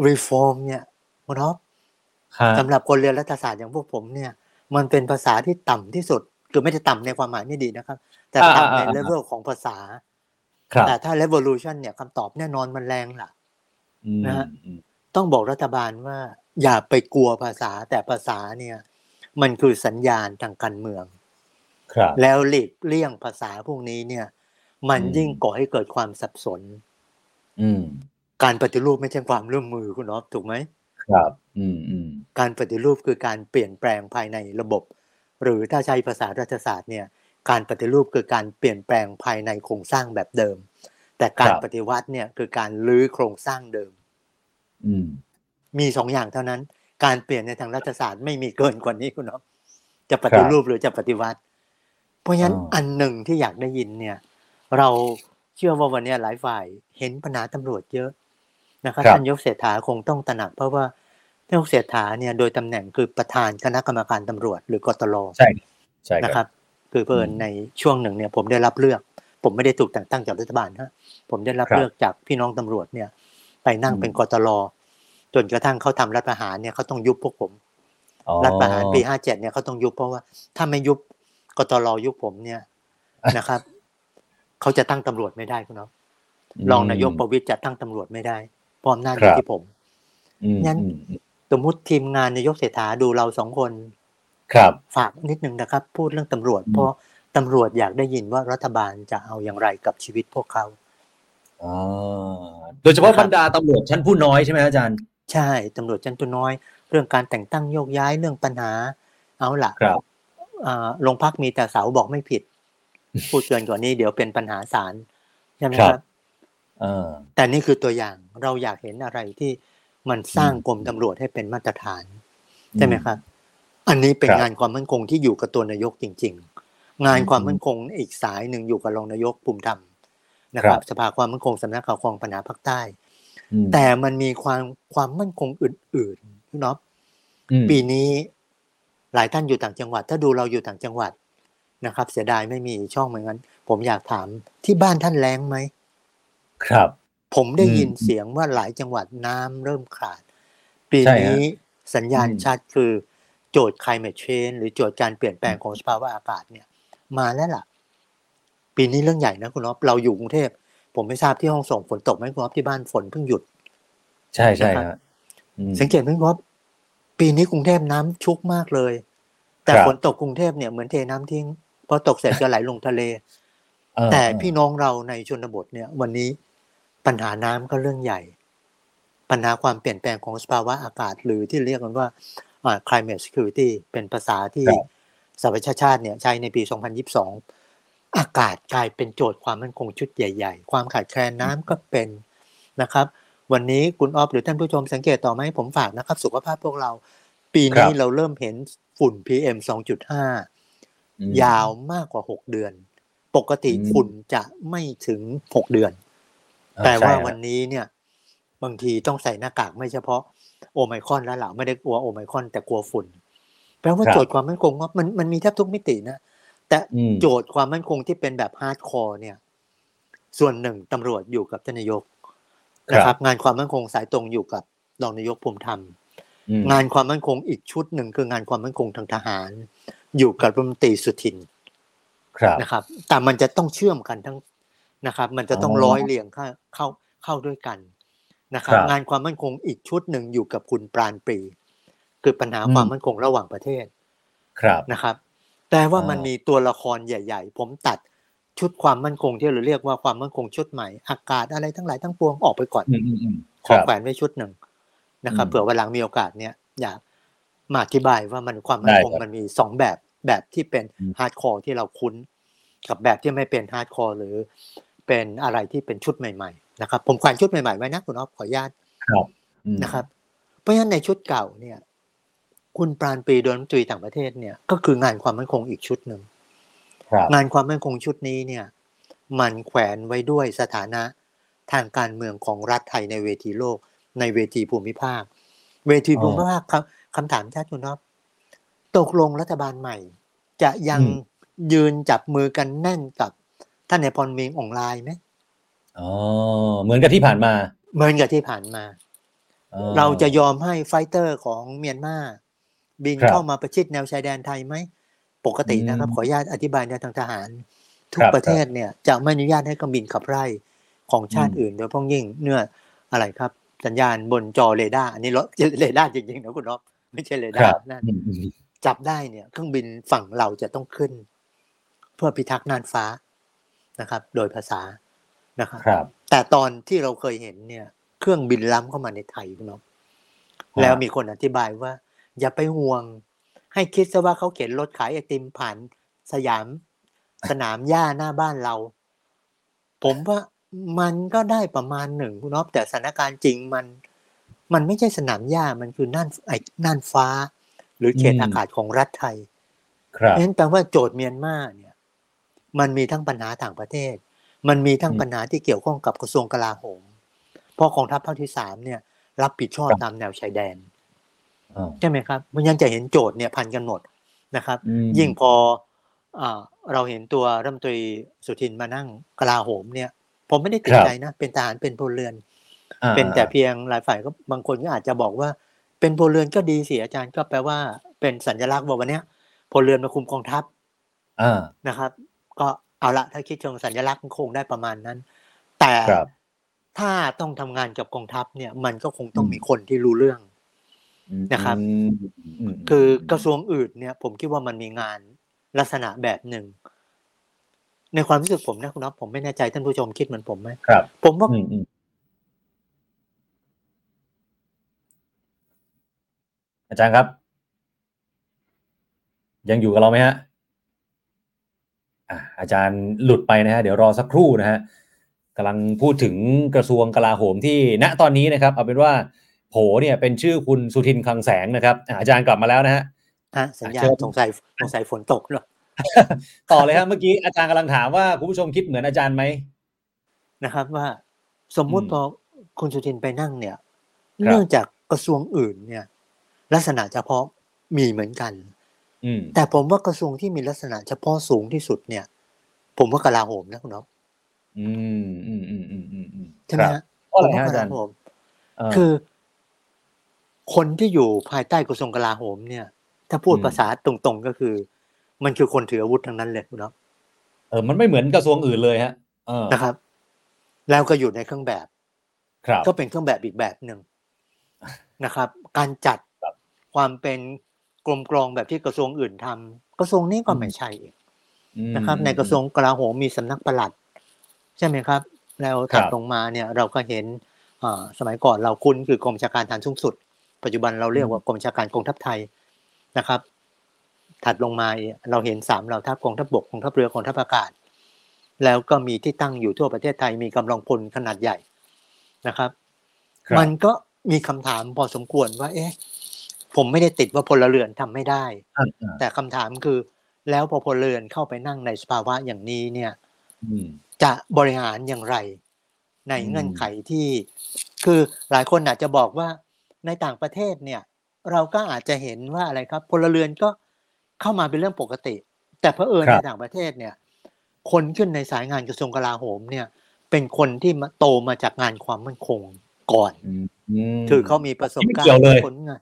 reform เนี่ยคุณท็อปฮะสำหรับคนเรียนรัฐศาสตร์อย่างพวกผมเนี่ย มันเป็นภาษาที่ต่ำที่สุด คือไม่ได้ต่ำในความหมายไม่ดีนะครับ แต่ต่ำในเลเวลของภาษาครับแต่ถ้า revolution เนี่ยคำตอบแน่นอนมันแรงล่ะอืมนะฮะอืม ต้องบอกรัฐบาลว่าอย่าไปกลัวภาษาแต่ภาษาเนี่ย มันคือสัญญาณทางการเมือง ครับ แล้วหลีกเลี่ยงภาษาพวกนี้เนี่ย มันอืมยิ่งก่อให้เกิดความสับสน อืม การปฏิรูปไม่ใช่ความร่วมมือคุณอ๊อฟถูกไหมครับ อืมอืมการปฏิรูปคือการเปลี่ยนแปลงภายในระบบ หรือถ้าใช้ภาษารัฐศาสตร์เนี่ย การปฏิรูปคือการเปลี่ยนแปลงภายในโครงสร้างแบบเดิม แต่การปฏิวัติเนี่ยคือการลื้อโครงสร้างเดิมอื มมีสองอย่างเท่านั้น การเปลี่ยนในทางรัฐศาสตร์ไม่มีเกินกว่านี้คุณอ๊อฟจะปฏิรูปหรือจะปฏิวัติ เพราะฉะนั้นอ๋ออัอันหนึ่งที่อยากได้ยินเนี่ย เราเชื่อว่าวันนี้หลายฝ่ายเห็นปัญหาตำรวจเยอะนะครับครับท่านยกเศรษฐาคงต้องตระหนักเพราะว่าท่านยกเศรษฐาเนี่ยโดยตำแหน่งคือประธานคณะกรรมการตำรวจ หรือกตลใช่ใช่นะคครัรับบคือเพิ่นอืมในช่วงหนึ่งเนี่ย ผมได้รับเลือก ผมไม่ได้ถูกแต่งตั้งจากรัฐบาลฮะผมได้รับครับเลือกจากพี่น้องตำรวจเนี่ย ไปนั่งอืมเป็นกตลจนกระทั่งเขาทำรัฐประหารเนี่ยเขาต้องยุบพวกผมอ๋อรัฐประหารปีห้าเจ็ดเนี่ยเขาต้องยุบเพราะว่า ถ้าไม่ยุบกตลยุบผมเนี่ยนะครับเขาจะตั้งตำรวจไม่ได้คุณน้องรองนายกประวิตรจะตั้งตำรวจไม่ได้เพราะอำนาจอยู่ที่ผมอืมงั้นอืมอืมสมมุติทีมงานนายกเศรษฐาดูเราสองคน ครับ ฝากนิดนึงนะครับ พูดเรื่องตำรวจอืมเพราะตำรวจอยากได้ยินว่ารัฐบาลจะเอาอย่างไรกับชีวิตพวกเขาอ๋อ โดยเฉพาะนะครับบรรดาตำรวจชั้นผู้น้อยใช่ไหมอาจารย์ ใช่ตำรวจชั้นตัวน้อย เรื่องการแต่งตั้งโยกย้ายเรื่องปัญหา เอาล่ะครับอ่าโรงพักมีแต่เสาบอกไม่ผิด พูดเกินกว่านี้เดี๋ยวเป็นปัญหาศาลใช่ไหมคครัรับบเออแต่นี่คือตัวอย่างเราอยากเห็นอะไรที่มันสร้างกรมตำรวจให้เป็นมาตรฐานใช่ไหมครับ อันนี้เป็นครับงานความมั่นคงที่อยู่กับตัวนายกจริง ๆ งานอืมความมั่นคงอีกสายหนึ่งอยู่กับรองนายกภูมิธรรม นะคครัรับบสภาความมั่นคงสำนักข่าวกรองปัญหาภาคใต้อืมแต่มันมีความความมั่นคงอื่นๆพี่น็อปอืมปีนี้หลายท่านอยู่ต่างจังหวัด ถ้าดูเราอยู่ต่างจังหวัดนะครับ เสียดายไม่มีช่องเหมือนกันผมอยากถามที่บ้านท่านแรงไหมครับ ผมได้อืมยินเสียงว่าหลายจังหวัดน้ำเริ่มขาด ปีใช่ฮะนี้สัญญาณอืมชัดคือโจทย์ climate change หรือโจทย์การเปลี่ยนแปลงของสภาวะอากาศเนี่ย มาแล้วล่ะ ปีนี้เรื่องใหญ่นะคุณอ๊อฟเราอยู่กรุงเทพผมไม่ทราบที่ห้องส่งฝนตกไหมคุณอ๊อฟที่บ้านฝนเพิ่งหยุด ใช่ใช่นะครับฮะอืมสังเกตไหมครับปีนี้กรุงเทพน้ำชุกมากเลย แต่ครับฝนตกกรุงเทพเนี่ยเหมือนเทน้ำทิ้งพอตกเสร็จก็ไหลลงทะเลเออแต่เออพี่น้องเราในชนบทเนี่ย วันนี้ปัญหาน้ำก็เรื่องใหญ่ ปัญหาความเปลี่ยนแปลงของสภาวะอากาศหรือที่เรียกกันว่าอ่า climate security เป็นภาษาที่สหประชาชาติเนี่ยใช้ในปี 2022 อากาศกลายเป็นโจทย์ความมั่นคงชุดใหญ่ ๆ ความขาดแคลนน้ำก็เป็นนะครับ วันนี้คุณออฟหรือท่านผู้ชมสังเกตต่อไหมผมฝากนะครับ สุขภาพพวกเรา ปีนี้ครับเราเริ่มเห็นฝุ่น PM 2.5อืมยาวมากกว่า 6 เดือน ปกติอืมฝุ่นจะไม่ถึง 6 เดือนอ่แต่ว่าใช่ฮะวันนี้เนี่ยบางทีต้องใส่หน้ากากไม่เฉพาะโอไมครอนแล้วล่ะไม่ได้กลัวโอไมครอนแต่กลัวฝุ่น แปลว่าครับโจทย์ความมั่นคงว่ามันมันมีแทบทุกมิตินะ แต่อืมโจทย์ความมั่นคงที่เป็นแบบ hardcore เนี่ย ส่วนหนึ่งตำรวจอยู่กับท่านนายกนะครับ งานความมั่นคงสายตรงอยู่กับรองนายกภูมิธรรมอืมงานความมั่นคงอีกชุดหนึ่งคืองานความมั่นคงทางทหาร อยู่กับรัฐมนตรีสุทินครับนะครับ แต่มันจะต้องเชื่อมกันทั้งนะครับ มันจะต้องอ๋อร้อยเรียงเข้าเข้าเข้าด้วยกันนะครับครับ งานความมั่นคงอีกชุดหนึ่งอยู่กับคุณปานปรีย์ คือปัญหาอืมความมั่นคงระหว่างประเทศครับนะครับ แต่ว่าอ่ามัมันมันมีตัวละครใหญ่ ๆ ผมตัดชุดความมั่นคงที่เราเรียกว่าความมั่นคงชุดใหม่อากาศอะไรทั้งหลายทั้งปวงออกไปก่อนอืมอืมอืมขคอรับแขวนไว้ชุดหนึ่งนะครับอืมเผื่อวันหลังมีโอกาสเนี่ยอยากมาอธิบายว่ามันความมั่นคงได้ครับมันมีสองแบบแบบที่เป็นอืม hardcore ที่เราคุ้น กับแบบที่ไม่เป็น hardcore หรือเป็นอะไรที่เป็นชุดใหม่ๆนะครับผมแขวนชุดใหม่ๆไว้นะคุณอ๊อฟขออนุญาตครับอืมนะครับ เพราะฉะนั้นในชุดเก่าเนี่ย คุณปานปรีย์โดยรัฐมนตรีต่างประเทศเนี่ยก็คืองานความมั่นคงอีกชุดหนึ่งครับงานความมั่นคงชุดนี้เนี่ยมันแขวนไว้ด้วยสถานะทางการเมืองของรัฐไทยในเวทีโลก ในเวทีภูมิภาค เวทีภูมิภาคครับคำถามชาติคุณน็อปตกลงรัฐบาลใหม่ จะยังยืนจับมือกันแน่นกับท่านนายพลมินอ่องหล่ายไหมอ๋อเหมือนกับที่ผ่านมา เหมือนกับที่ผ่านมาอ๋อเราจะยอมให้ fighter ของเมียนมา บินครับเข้ามาประชิดแนวชายแดนไทยไหมปกตินะครับอืมขออนุญาตอธิบายในทางทหาร ทุกครับประเทศเนี่ยจะไม่อนุญาตให้เครื่องบินขับไล่ของชาติอืมอื่น โดยเฉพาะอย่างยิ่งเมื่ออะไรครับ สัญญาณบนจอเรดาร์อันนี้รถเรดาร์จริงๆนะคุณอ๊อฟไม่ใช่เรคดารับร์นั่นอืมอืมจับได้เนี่ยเครื่องบินฝั่งเราจะต้องขึ้น เพื่อพิทักษ์น่านฟ้านะครับ โดยภาษานะครับครับแต่ตอนที่เราเคยเห็นเนี่ย เครื่องบินล้ำเข้ามาในไทยคุณอ๊อฟแล้วมีคนอธิบายว่า อย่าไปห่วง ให้คิดซะว่าเขาเขียนรถขายไอติมผ่านสยาม สนามหญ้าหน้าบ้านเรา ผมว่ามันก็ได้ประมาณหนึ่งคุณอ๊อฟแต่สถานการณ์จริงมัน มันไม่ใช่สนามหญ้ามันคือน่านไอ้น่านฟ้า หรือเขตอืมอากาศของรัฐไทย ครับเพราะฉะนั้นแปลว่าโจทย์เมียนมาเนี่ย มันมีทั้งปัญหาต่างประเทศ มันมีทั้งอืมปัญหาที่เกี่ยวข้องกับกระทรวงกลาโหมเพราะกองทัพภาคที่สามเนี่ย รับผิดชอบครับตามแนวชายแดนอ๋อ ใช่ไหมครับเพราะฉะนั้นจะเห็นโจทย์เนี่ยพันกันหมดนะครับอืมยิ่งพออาเราเห็นตัวรัฐมนตรีสุทินมานั่งกลาโหมเนี่ย ผมไม่ได้ติดครับใจนะ เป็นทหารเป็นพลเรือนอ่าเป็นแต่เพียงหลายฝ่ายก็บางคนก็อาจจะบอกว่า เป็นพลเรือนก็ดีสิอาจารย์ก็แปลว่าเป็นสัญลักษณ์ว่าวันเนี้ยพลเรือนมาคุมกองทัพอ่านะครับ ก็เอาละถ้าคิดเชิงสัญลักษณ์มันคงได้ประมาณนั้น แต่ครับถ้าต้องทำงานกับกองทัพเนี่ย มันก็คงต้องอืมมีคนที่รู้เรื่อง นะครับอืมมคือกระทรวงอื่นเนี่ย ผมคิดว่ามันมีงานลักษณะแบบหนึ่ง ในความรู้สึกผมนะคุณน็อฟผมไม่แน่ใจท่านผู้ชมคิดเหมือนผมไหมครับ ผมว่าอืมอืมอาจารย์ครับ ยังอยู่กับเราไหมฮะอะอาจารย์หลุดไปนะฮะเดี๋ยวรอสักครู่นะฮะกำลังพูดถึงกระทรวงกลาโหมที่ณตอนนี้นะครับ เอาเป็นว่า โผเนี่ยเป็นชื่อคุณสุทินคลังแสงนะครับอะอาจารย์กลับมาแล้วนะฮะฮะสัญญาเชิณญสงสัยสงสัยฝนตกเหรอต่อเลยครับเมื่อกี้อาจารย์กำลังถามว่าคุณผู้ชมคิดเหมือนอาจารย์ไหมนะครับว่าสมมุติอืมพอคุณสุทินไปนั่งเนี่ยครับเนื่องจากกระทรวงอื่นเนี่ย ลักษณะเฉพาะมีเหมือนกันอืมแต่ผมว่ากระทรวงที่มีลักษณะเฉพาะสูงที่สุดเนี่ย ผมว่ากลาโหมนะคุณน็อฟอืมอืมอืมอืมอืมอืมใช่ไหมครับฮะเพราะอะไรผมว่ฮะกอาจารลาย์โหมเออคือ คนที่อยู่ภายใต้กระทรวงกลาโหมเนี่ย ถ้าพูดอืมภาษาตรงๆก็คือ มันคือคนถืออาวุธทั้งนั้นเลยคุณน็อฟเออ มันไม่เหมือนกระทรวงอื่นเลยฮะเออนะครับ แล้วก็อยู่ในเครื่องแบบครับก็เป็นเครื่องแบบอีกแบบหนึ่งนะครับ การจัดครับความเป็นกลมกรองแบบที่กระทรวงอื่นทำกระทรวงนี้ก็อืมไม่ใช่อีกอืมนะครับ ในกระทรวงกลาโหมมีสำนักปลัด ใช่ไหมครับ แล้วถัดครับลงมาเนี่ย เราก็เห็นอ่าสมัยก่อนเราคุ้นคือกรมบัญชาการฐานสูงสุด ปัจจุบันเราเรียกว่ากรมบัญชาการกองทัพไทยนะครับ ถัดลงมาเราเห็นสามเหล่าทัพกองทัพบกกองทัพเรือกองทัพอากาศ แล้วก็มีที่ตั้งอยู่ทั่วประเทศไทยมีกำลังพลขนาดใหญ่นะครับครับมันก็มีคำถามพอสมควรว่า เอ๊ะ ผมไม่ได้ติดว่าพลเรือนทำไม่ได้อ่าอ่าแต่คำถามคือ แล้วพอพลเรือนเข้าไปนั่งในสภาวะอย่างนี้เนี่ยอืมจะบริหารอย่างไร ในอืมเงื่อนไขที่ คือหลายคนอาจจะบอกว่า ในต่างประเทศเนี่ยเราก็อาจจะเห็นว่าอะไรครับพลเรือนก็เข้ามาเป็นเรื่องปกติ แต่เพอเอิญในต่างประเทศเนี่ย คนขึ้นในสายงานกระทรวงกลาโหมเนี่ย เป็นคนที่มาโตมาจากงานความมั่นคงก่อนอืมอืมคือเขามีประสบไม่การเกี่ยวณ์เลยมีผลงาน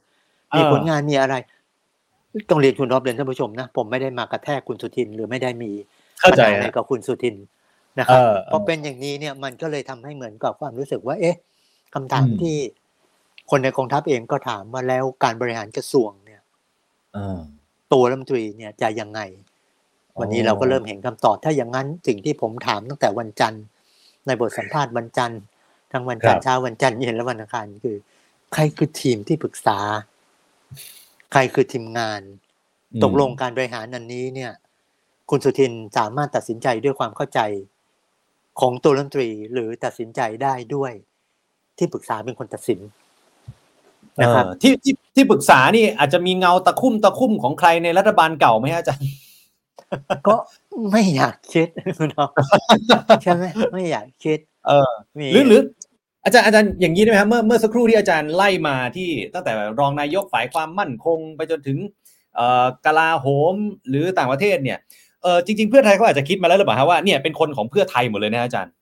มีเออผลงานมีอะไรต้องเรียนคุณรอบเรียนท่านผู้ชมนะผมไม่ได้มากระแทกคุณสุทินหรือไม่ได้มีเข้าใจปัญหอะไรฮะกับคุณสุทินนะครับเออเออพอเป็นอย่างนี้เนี่ยมันก็เลยทำให้เหมือนกับความรู้สึกว่า เอ๊ะคำถามอืมที่ คนในกองทัพเองก็ถามว่าแล้วการบริหารกระทรวงเนี่ยเออตัวรัฐมนตรีเนี่ยจะยังไง วันนี้อ๋อเราก็เริ่มเห็นคำตอบถ้าอย่างนั้นสิ่งที่ผมถามตั้งแต่วันจันทร์ ในบทสัมภาษณ์วันจันทร์ทั้งวันจันทร์เช้าวันจันทร์เย็นและวันอังคารคือ ใครคือทีมที่ปรึกษา ใครคือทีมงานอืมตกลงการบริหารอันนี้เนี่ย คุณสุทินสามารถตัดสินใจด้วยความเข้าใจของตัวรัฐมนตรีหรือตัดสินใจได้ด้วยที่ปรึกษาเป็นคนตัดสิน นะครับเออที่ที่ที่ปรึกษานี่อาจจะมีเงาตะคุ่มตะคุ่มของใครในรัฐบาลเก่าไหมฮะอาจารย์ก็ไม่อยากคิดคุณอ๊อฟใช่ไหมไม่อยากคิด เออมีหรือหรืออาจารย์อาจารย์อย่างนี้ได้ไหมครับเมื่อเมื่อสักครู่ที่อาจารย์ไล่มาที่ตั้งแต่รองนายกฝ่ายความมั่นคง ไปจนถึงเอ่อกลาโหมหรือต่างประเทศเนี่ยเออจริง ๆ เพื่อไทยเขาอาจจะคิดมาแล้วหรือเปล่าฮะว่าเนี่ยเป็นคนของเพื่อไทยหมดเลยนะอาจารย์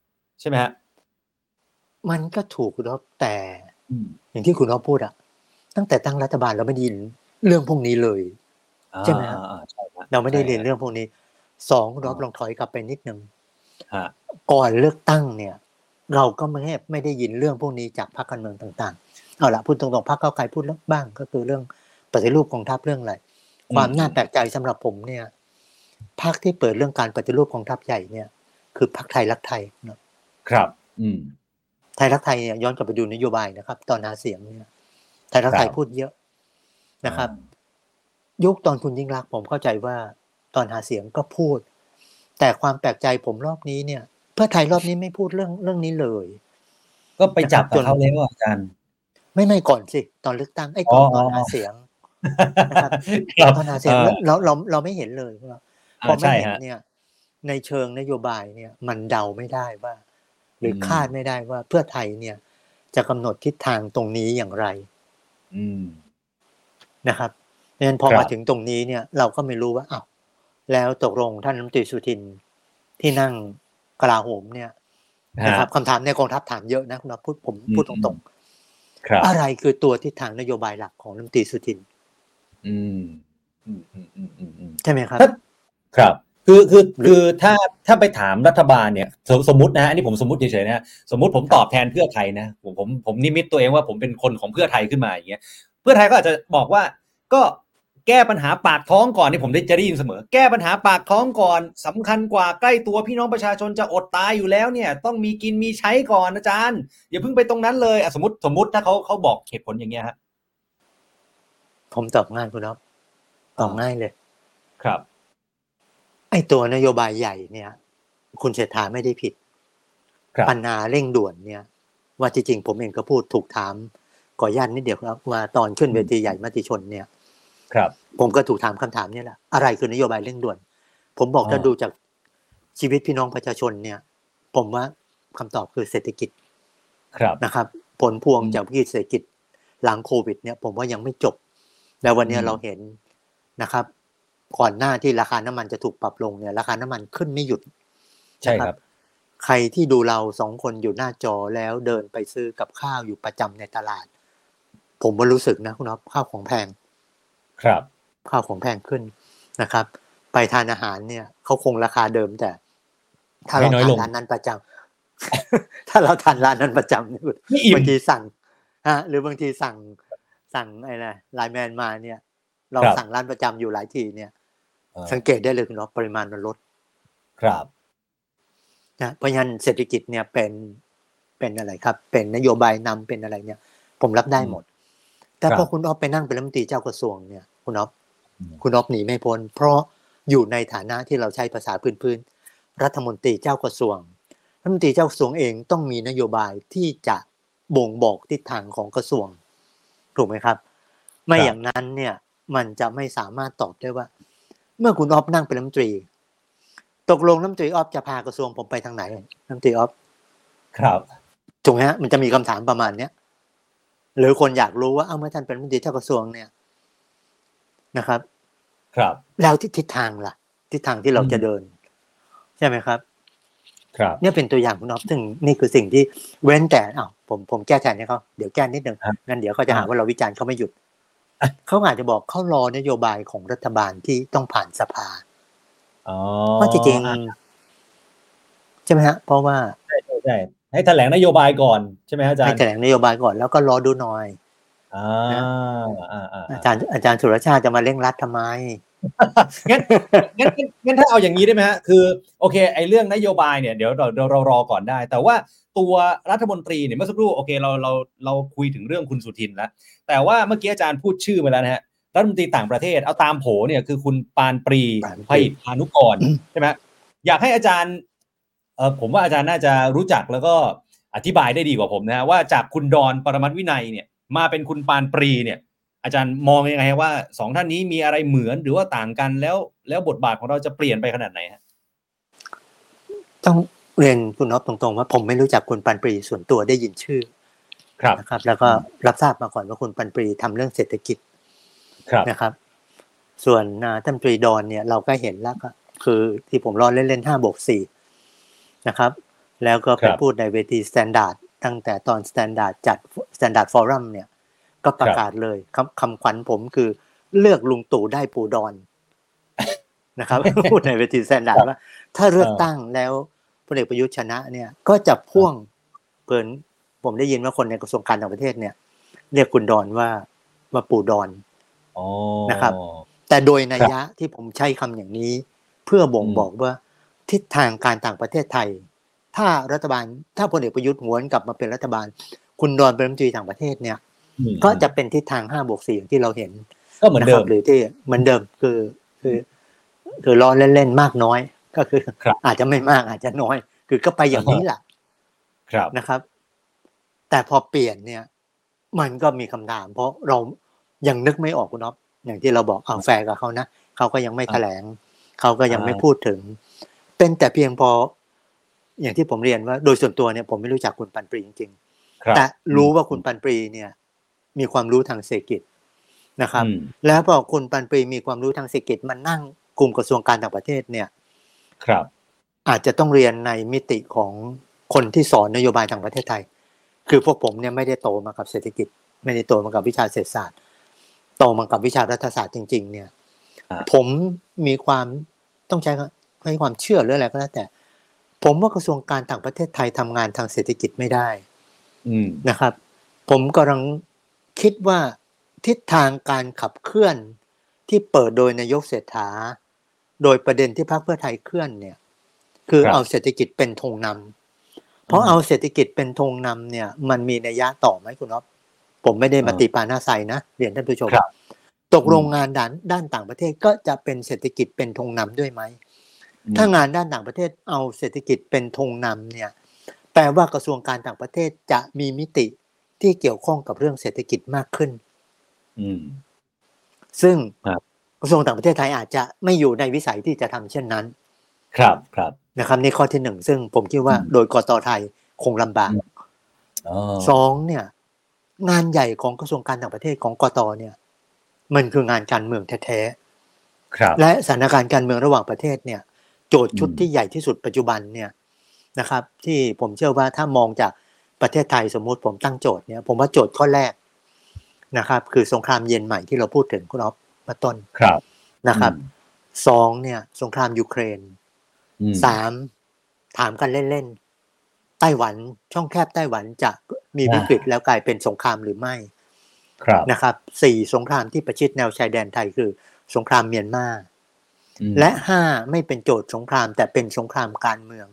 ใช่ไหมฮะมันก็ถูกคุณอ๊อฟแต่อย่างที่คุณอ๊อฟพูดอะ ตั้งแต่ตั้งรัฐบาลเราไม่ได้ยินเรื่องพวกนี้เลยใช่ไหมฮะอ่าอ่าใช่ฮะเราไม่ได้ใช่เรียนฮะเรื่องพวกนี้สองคุณอ๊อฟอ๋อลองถอยกลับไปนิดนึงฮะก่อนเลือกตั้งเนี่ย เราก็ไม่ให้ไม่ได้ยินเรื่องพวกนี้จากพรรคการเมืองต่างๆเอาละพูดตรงๆพรรคเก้าวไกลพูดบ้าง ก็คือเรื่องปฏิรูปกองทัพเรื่องอะไรความน่าแปลกใจสำหรับผมเนี่ยพรรคที่เปิดเรื่องการปฏิรูปกองทัพใหญ่เนี่ย คือพรรคไทยรักไทยเนอะครับ อืมไทยรักไทยเนี่ยย้อนกลับไปดูนโยบายนะครับ ตอนหาเสียงเนี่ย ไทยรักไทยครับพูดเยอะนะครับ ยุคตอนคุณยิ่งรักษณ์ผมเข้าใจว่าตอนหาเสียงก็พูด แต่ความแปลกใจผมรอบนี้เนี่ย เพื่อไทยรอบนี้ไม่พูดเรื่องเรื่องนี้เลย ก็ไปจับนะครับกับเขาแล้วอาจารย์ ไม่ไม่ก่อนสิ ตอนเลือกตั้งไอ้ก่อนอ๋อตอนหาเสียงนะครับครับตอนหาเสียงอ่าเราเราเราไม่เห็นเลยว่าพออ่าไม่ใช่เห็นฮะเนี่ย ในเชิงนโยบายเนี่ย มันเดาไม่ได้ว่า หรืออมคาดไม่ได้ว่าเพื่อไทยเนี่ย จะกำหนดทิศทางตรงนี้อย่างไรอืม นะครับเพราะฉะนั้นพอครับมาถึงตรงนี้เนี่ยเราก็ไม่รู้ว่าอ้าวแล้วตกลงท่านรัฐมนตรีสุทินที่นั่งกลาโหมเนี่ยนะครับคำถามในกองทัพถามเยอะนะคุณอ๊อฟพูดผมพูดตรงครับๆอะไรคือตัวทิศทางนโยบายหลักของรัฐมนตรีสุทิน อืมอืมอืมอืมอืมอืมใช่ไหมครับถ้าครับ คือคือคือถ้าถ้าไปถามรัฐบาลเนี่ยสมสมมตินะฮะอันนี้ผมสมมติเฉยๆนะฮะสมมติผมตอบแทนเพื่อไทยนะผมผมผมนิมิตตัวเองว่าผมเป็นคนของเพื่อไทยขึ้นมาอย่างเงี้ยเพื่อไทยก็อาจจะบอกว่าก็แก้ปัญหาปากท้องก่อนนี่ผมได้จะได้ยินเสมอ แก้ปัญหาปากท้องก่อนสำคัญกว่าใกล้ตัวพี่น้องประชาชนจะอดตายอยู่แล้วเนี่ย ต้องมีกินมีใช้ก่อนอาจารย์ อย่าเพิ่งไปตรงนั้นเลยอะสมมติสมมติถ้าเขาเขาบอกเหตุผลอย่างเงี้ยฮะผมตอบง่ายคุณอ๊อฟตอบง่ายเลย ครับ ไอ้ตัวนโยบายใหญ่เนี่ย คุณเศรษฐาไม่ได้ผิดครับปัญหาเร่งด่วนเนี่ย ว่าจริงๆผมเองก็พูดถูกถามก่อย่านนิดเดียวครับว่าตอนขึ้นเวทีใหญ่มติชนเนี่ย ครับ ผมก็ถูกถามคำถามเนี่ยแหละอะไรคือนโยบายเร่งด่วน ผมบอกอ๋อถ้าดูจากชีวิตพี่น้องประชาชนเนี่ย ผมว่าคำตอบคือเศรษฐกิจครับนะครับ ผลพวงอืมจากวิกฤตเศรษฐกิจหลังโควิดเนี่ย ผมว่ายังไม่จบ แล้ววันเนี้ยอืมเราเห็นนะครับ ก่อนหน้าที่ราคาน้ำมันจะถูกปรับลงเนี่ยราคาน้ำมันขึ้นไม่หยุด ใช่ครับ ใครที่ดูเราสองคนอยู่หน้าจอแล้วเดินไปซื้อกับข้าวอยู่ประจำในตลาด ผมว่ารู้สึกนะคุณอ๊อฟข้าวของแพง ครับ ข้าวของแพงขึ้นนะครับ ไปทานอาหารเนี่ยเขาคงราคาเดิมแต่ ถ้าเราให้น้อยทานลงร้านนั้นประจำถ้าเราทานร้านนั้นประจำเนี่ยไม่อิ่มบางทีสั่งฮะ หรือบางทีสั่งสั่งอะไรไลน์แมนมาเนี่ยเราครับสั่งร้านประจำอยู่หลายทีเนี่ยเออ สังเกตได้เลยคุณอ๊อฟปริมาณมันลด ครับนะเพราะฉะนั้นเศรษฐกิจเนี่ยเป็นเป็นอะไรครับ เป็นนโยบายนำเป็นอะไรเนี่ย ผมรับได้หมด แต่ครับพอคุณอ๊อฟไปนั่งเป็นรัฐมนตรีเจ้ากระทรวงเนี่ย คุณอ๊อฟอืมคุณอ๊อฟหนีไม่พ้น เพราะอยู่ในฐานะที่เราใช้ภาษาพื้นๆรัฐมนตรีเจ้ากระทรวงรัฐมนตรีเจ้ากระทรวงเองต้องมีนโยบายที่จะบ่งบอกทิศทางของกระทรวง ถูกไหมครับ ไม่ครับอย่างนั้นเนี่ยมันจะไม่สามารถตอบได้ว่า เมื่อคุณอ๊อฟนั่งเป็นรัฐมนตรี ตกลงรัฐมนตรีออฟจะพากระทรวงผมไปทางไหนรัฐมนตรีออฟครับถูกไหมฮะมันจะมีคำถามประมาณเนี้ยหรือคนอยากรู้ว่าเอ้าเมื่อท่านเป็นรัฐมนตรีเจ้ากระทรวงเนี่ยนะครับ ครับ แล้วทิศทิศทางล่ะ ทิศทางที่เราอืมจะเดิน ใช่ไหมครับ ครับ เนี่ยเป็นตัวอย่างคุณอ๊อฟซึ่งนี่คือสิ่งที่เว้นแต่อ้าวผมผมแก้แทนให้เขาเดี๋ยวแก้นิดหนึ่งครับงั้นเดี๋ยวเขาจะหาว่าเราวิจารณ์เขาไม่หยุด เขาอาจจะบอกเขารอนโยบายของรัฐบาลที่ต้องผ่านสภาอ๋อเพราะจริงๆใช่ไหมฮะ เพราะว่าใช่ใช่ใช่ให้แถลงนโยบายก่อนใช่ไหมฮะอาจารให้ย์แถลงนโยบายก่อนแล้วก็รอดูหน่อยอ่าอ่าอ่าอาจารย์อาจารย์สุรชาติจะมาเร่งรัดทำไมงั้นงั้นงั้นงั้นถ้าเอาอย่างนี้ได้ไหมฮะคือ โอเค ไอ้เรื่องนโยบายเนี่ยเดี๋ยวเราเราเรารอก่อนได้ แต่ว่า ตัวรัฐมนตรีเนี่ยเมื่อสักครู่โอเคเราเราเราคุยถึงเรื่องคุณสุทินแล้ว แต่ว่าเมื่อกี้อาจารย์พูดชื่อมาแล้วนะฮะรัฐมนตรีต่างประเทศเอาตามโผเนี่ยคือคุณปานปรีปานปรีพหิตพานุกรใช่ไหมอยากให้อาจารย์เออผมว่าอาจารย์น่าจะรู้จักแล้วก็อธิบายได้ดีกว่าผมนะฮะว่าจากคุณดอนปรมัตถ์วินัยเนี่ย มาเป็นคุณปานปรีเนี่ย อาจารย์มองยังไงฮะว่าสองท่านนี้มีอะไรเหมือนหรือว่าต่างกันแล้ว แล้วบทบาทของเราจะเปลี่ยนไปขนาดไหนฮะต้อง เรียนคุณน็อปตรงๆ ว่าผมไม่รู้จักคุณปันปรีส่วนตัวได้ยินชื่อครับนะครับ แล้วก็รับทราบมาก่อนว่าคุณปันปรีทำเรื่องเศรษฐกิจครับนะครับ ส่วนอ่าท่านปรีดอนเนี่ยเราก็เห็นแล้วก็คือที่ผมล้อเล่นๆห้าบวกสี่นะครับ แล้วก็ไปพูดในเวที Standard ตั้งแต่ตอน Standard จัด Standard Forum เนี่ย ก็ประกาศเลยคำคำขวัญผมคือเลือกลุงตู่ได้ปู่ดอนนะครับพูดในเวที Standard ว่า ถ้าเลือกตั้งแล้ว พลเอกประยุทธ์ชนะเนี่ย ก็จะพ่วงเกินผมได้ยินว่าคนในกระทรวงการต่างประเทศเนี่ย เรียกคุณดอนว่าว่าปู่ดอนอ๋อนะครับ แต่โดยนัยยะที่ผมใช้คำอย่างนี้ เพื่อบ่งอืมบอกว่าทิศทางการต่างประเทศไทย ถ้ารัฐบาลถ้าพลเอกประยุทธ์หวนกลับมาเป็นรัฐบาล คุณดอนเป็นรัฐมนตรีต่างประเทศเนี่ยอืมก็จะเป็นทิศทางห้าบวกสี่อย่างที่เราเห็น ก็เหมือนนะเดิครัมบหรือที่เหมือนเดิมคือ คือ คือล้อเล่นๆมากน้อย ก็คือครับอาจจะไม่มากอาจจะน้อย คือก็ไปอย่างนี้แหละครับนะครับ แต่พอเปลี่ยนเนี่ย มันก็มีคำถาม เพราะเรายังนึกไม่ออกคุณอ๊อฟอย่างที่เราบอกเอาแฟร์กับเขานะเขาก็ยังไม่แถลงเขาก็ยังไม่พูดถึง เป็นแต่เพียงพอ อย่างที่ผมเรียนว่า โดยส่วนตัวเนี่ยผมไม่รู้จักคุณปันปรีจริงครับๆแต่รู้ว่าคุณปันปรีเนี่ย มีความรู้ทางเศรษฐกิจนะครับอืมแล้วพอคุณปันปรีมีความรู้ทางเศรษฐกิจมันนั่งกลุ่มกระทรวงการต่างประเทศเนี่ย ครับ อาจจะต้องเรียนในมิติของคนที่สอนนโยบายทางประเทศไทย คือพวกผมเนี่ยไม่ได้โตมากับเศรษฐกิจ ไม่ได้โตมากับวิชาเศรษฐศาสตร์ โตมากับวิชารัฐศาสตร์จริง ๆ เนี่ยอ่าผมมีความต้องใช้ให้ความเชื่อหรืออะไรก็แล้วแต่ ผมว่ากระทรวงการต่างประเทศไทยทำงานทางเศรษฐกิจไม่ได้อืมนะครับ ผมกำลังคิดว่าทิศทางการขับเคลื่อนที่เปิดโดยนายกเศรษฐา โดยประเด็นที่พรรคเพื่อไทยเคลื่อนเนี่ย คือครับเอาเศรษฐกิจเป็นธงนำเพราะอืมเอาเศรษฐกิจเป็นธงนำเนี่ย มันมีนัยยะต่อไหมคุณอ๊อฟผมไม่ได้มาอ่าตีปาหน้าใสนะเรียนท่านผู้ชมครับตกลงงานด้านด้านต่างประเทศก็จะเป็นเศรษฐกิจเป็นธงนำด้วยไหมอืมถ้างานด้านต่างประเทศเอาเศรษฐกิจเป็นธงนำเนี่ย แปลว่ากระทรวงการต่างประเทศจะมีมิติที่เกี่ยวข้องกับเรื่องเศรษฐกิจมากขึ้นอืมซึ่งครับ กระทรวงต่างประเทศไทยอาจจะไม่อยู่ในวิสัยที่จะทำเช่นนั้น ครับครับนะครับนี่ข้อที่หนึ่งซึ่งผมคิดว่าอืมโดยกตไทยคงลำบากอ๋อสองเนี่ย งานใหญ่ของกระทรวงการต่างประเทศของกตเนี่ย มันคืองานการเมืองแท้ครับๆและสถานการณ์การเมืองระหว่างประเทศเนี่ย โจทย์ชุดอืมที่ใหญ่ที่สุดปัจจุบันเนี่ยนะครับ ที่ผมเชื่อว่าถ้ามองจากประเทศไทยสมมุติผมตั้งโจทย์เนี่ย ผมว่าโจทย์ข้อแรกนะครับ คือสงครามเย็นใหม่ที่เราพูดถึงคุณอ๊อฟ มาต้นครับนะครับอืมสองเนี่ย สงครามยูเครนอืมสามถามกันเล่นๆไต้หวันช่องแคบไต้หวันจะมีวิกฤตแล้วกลายเป็นสงครามหรือไม่ครับนะครับสี่สงครามที่ประชิดแนวชายแดนไทยคือ สงครามเมียนมาอืมและห้าไม่เป็นโจทย์สงคราม แต่เป็นสงครามการเมือง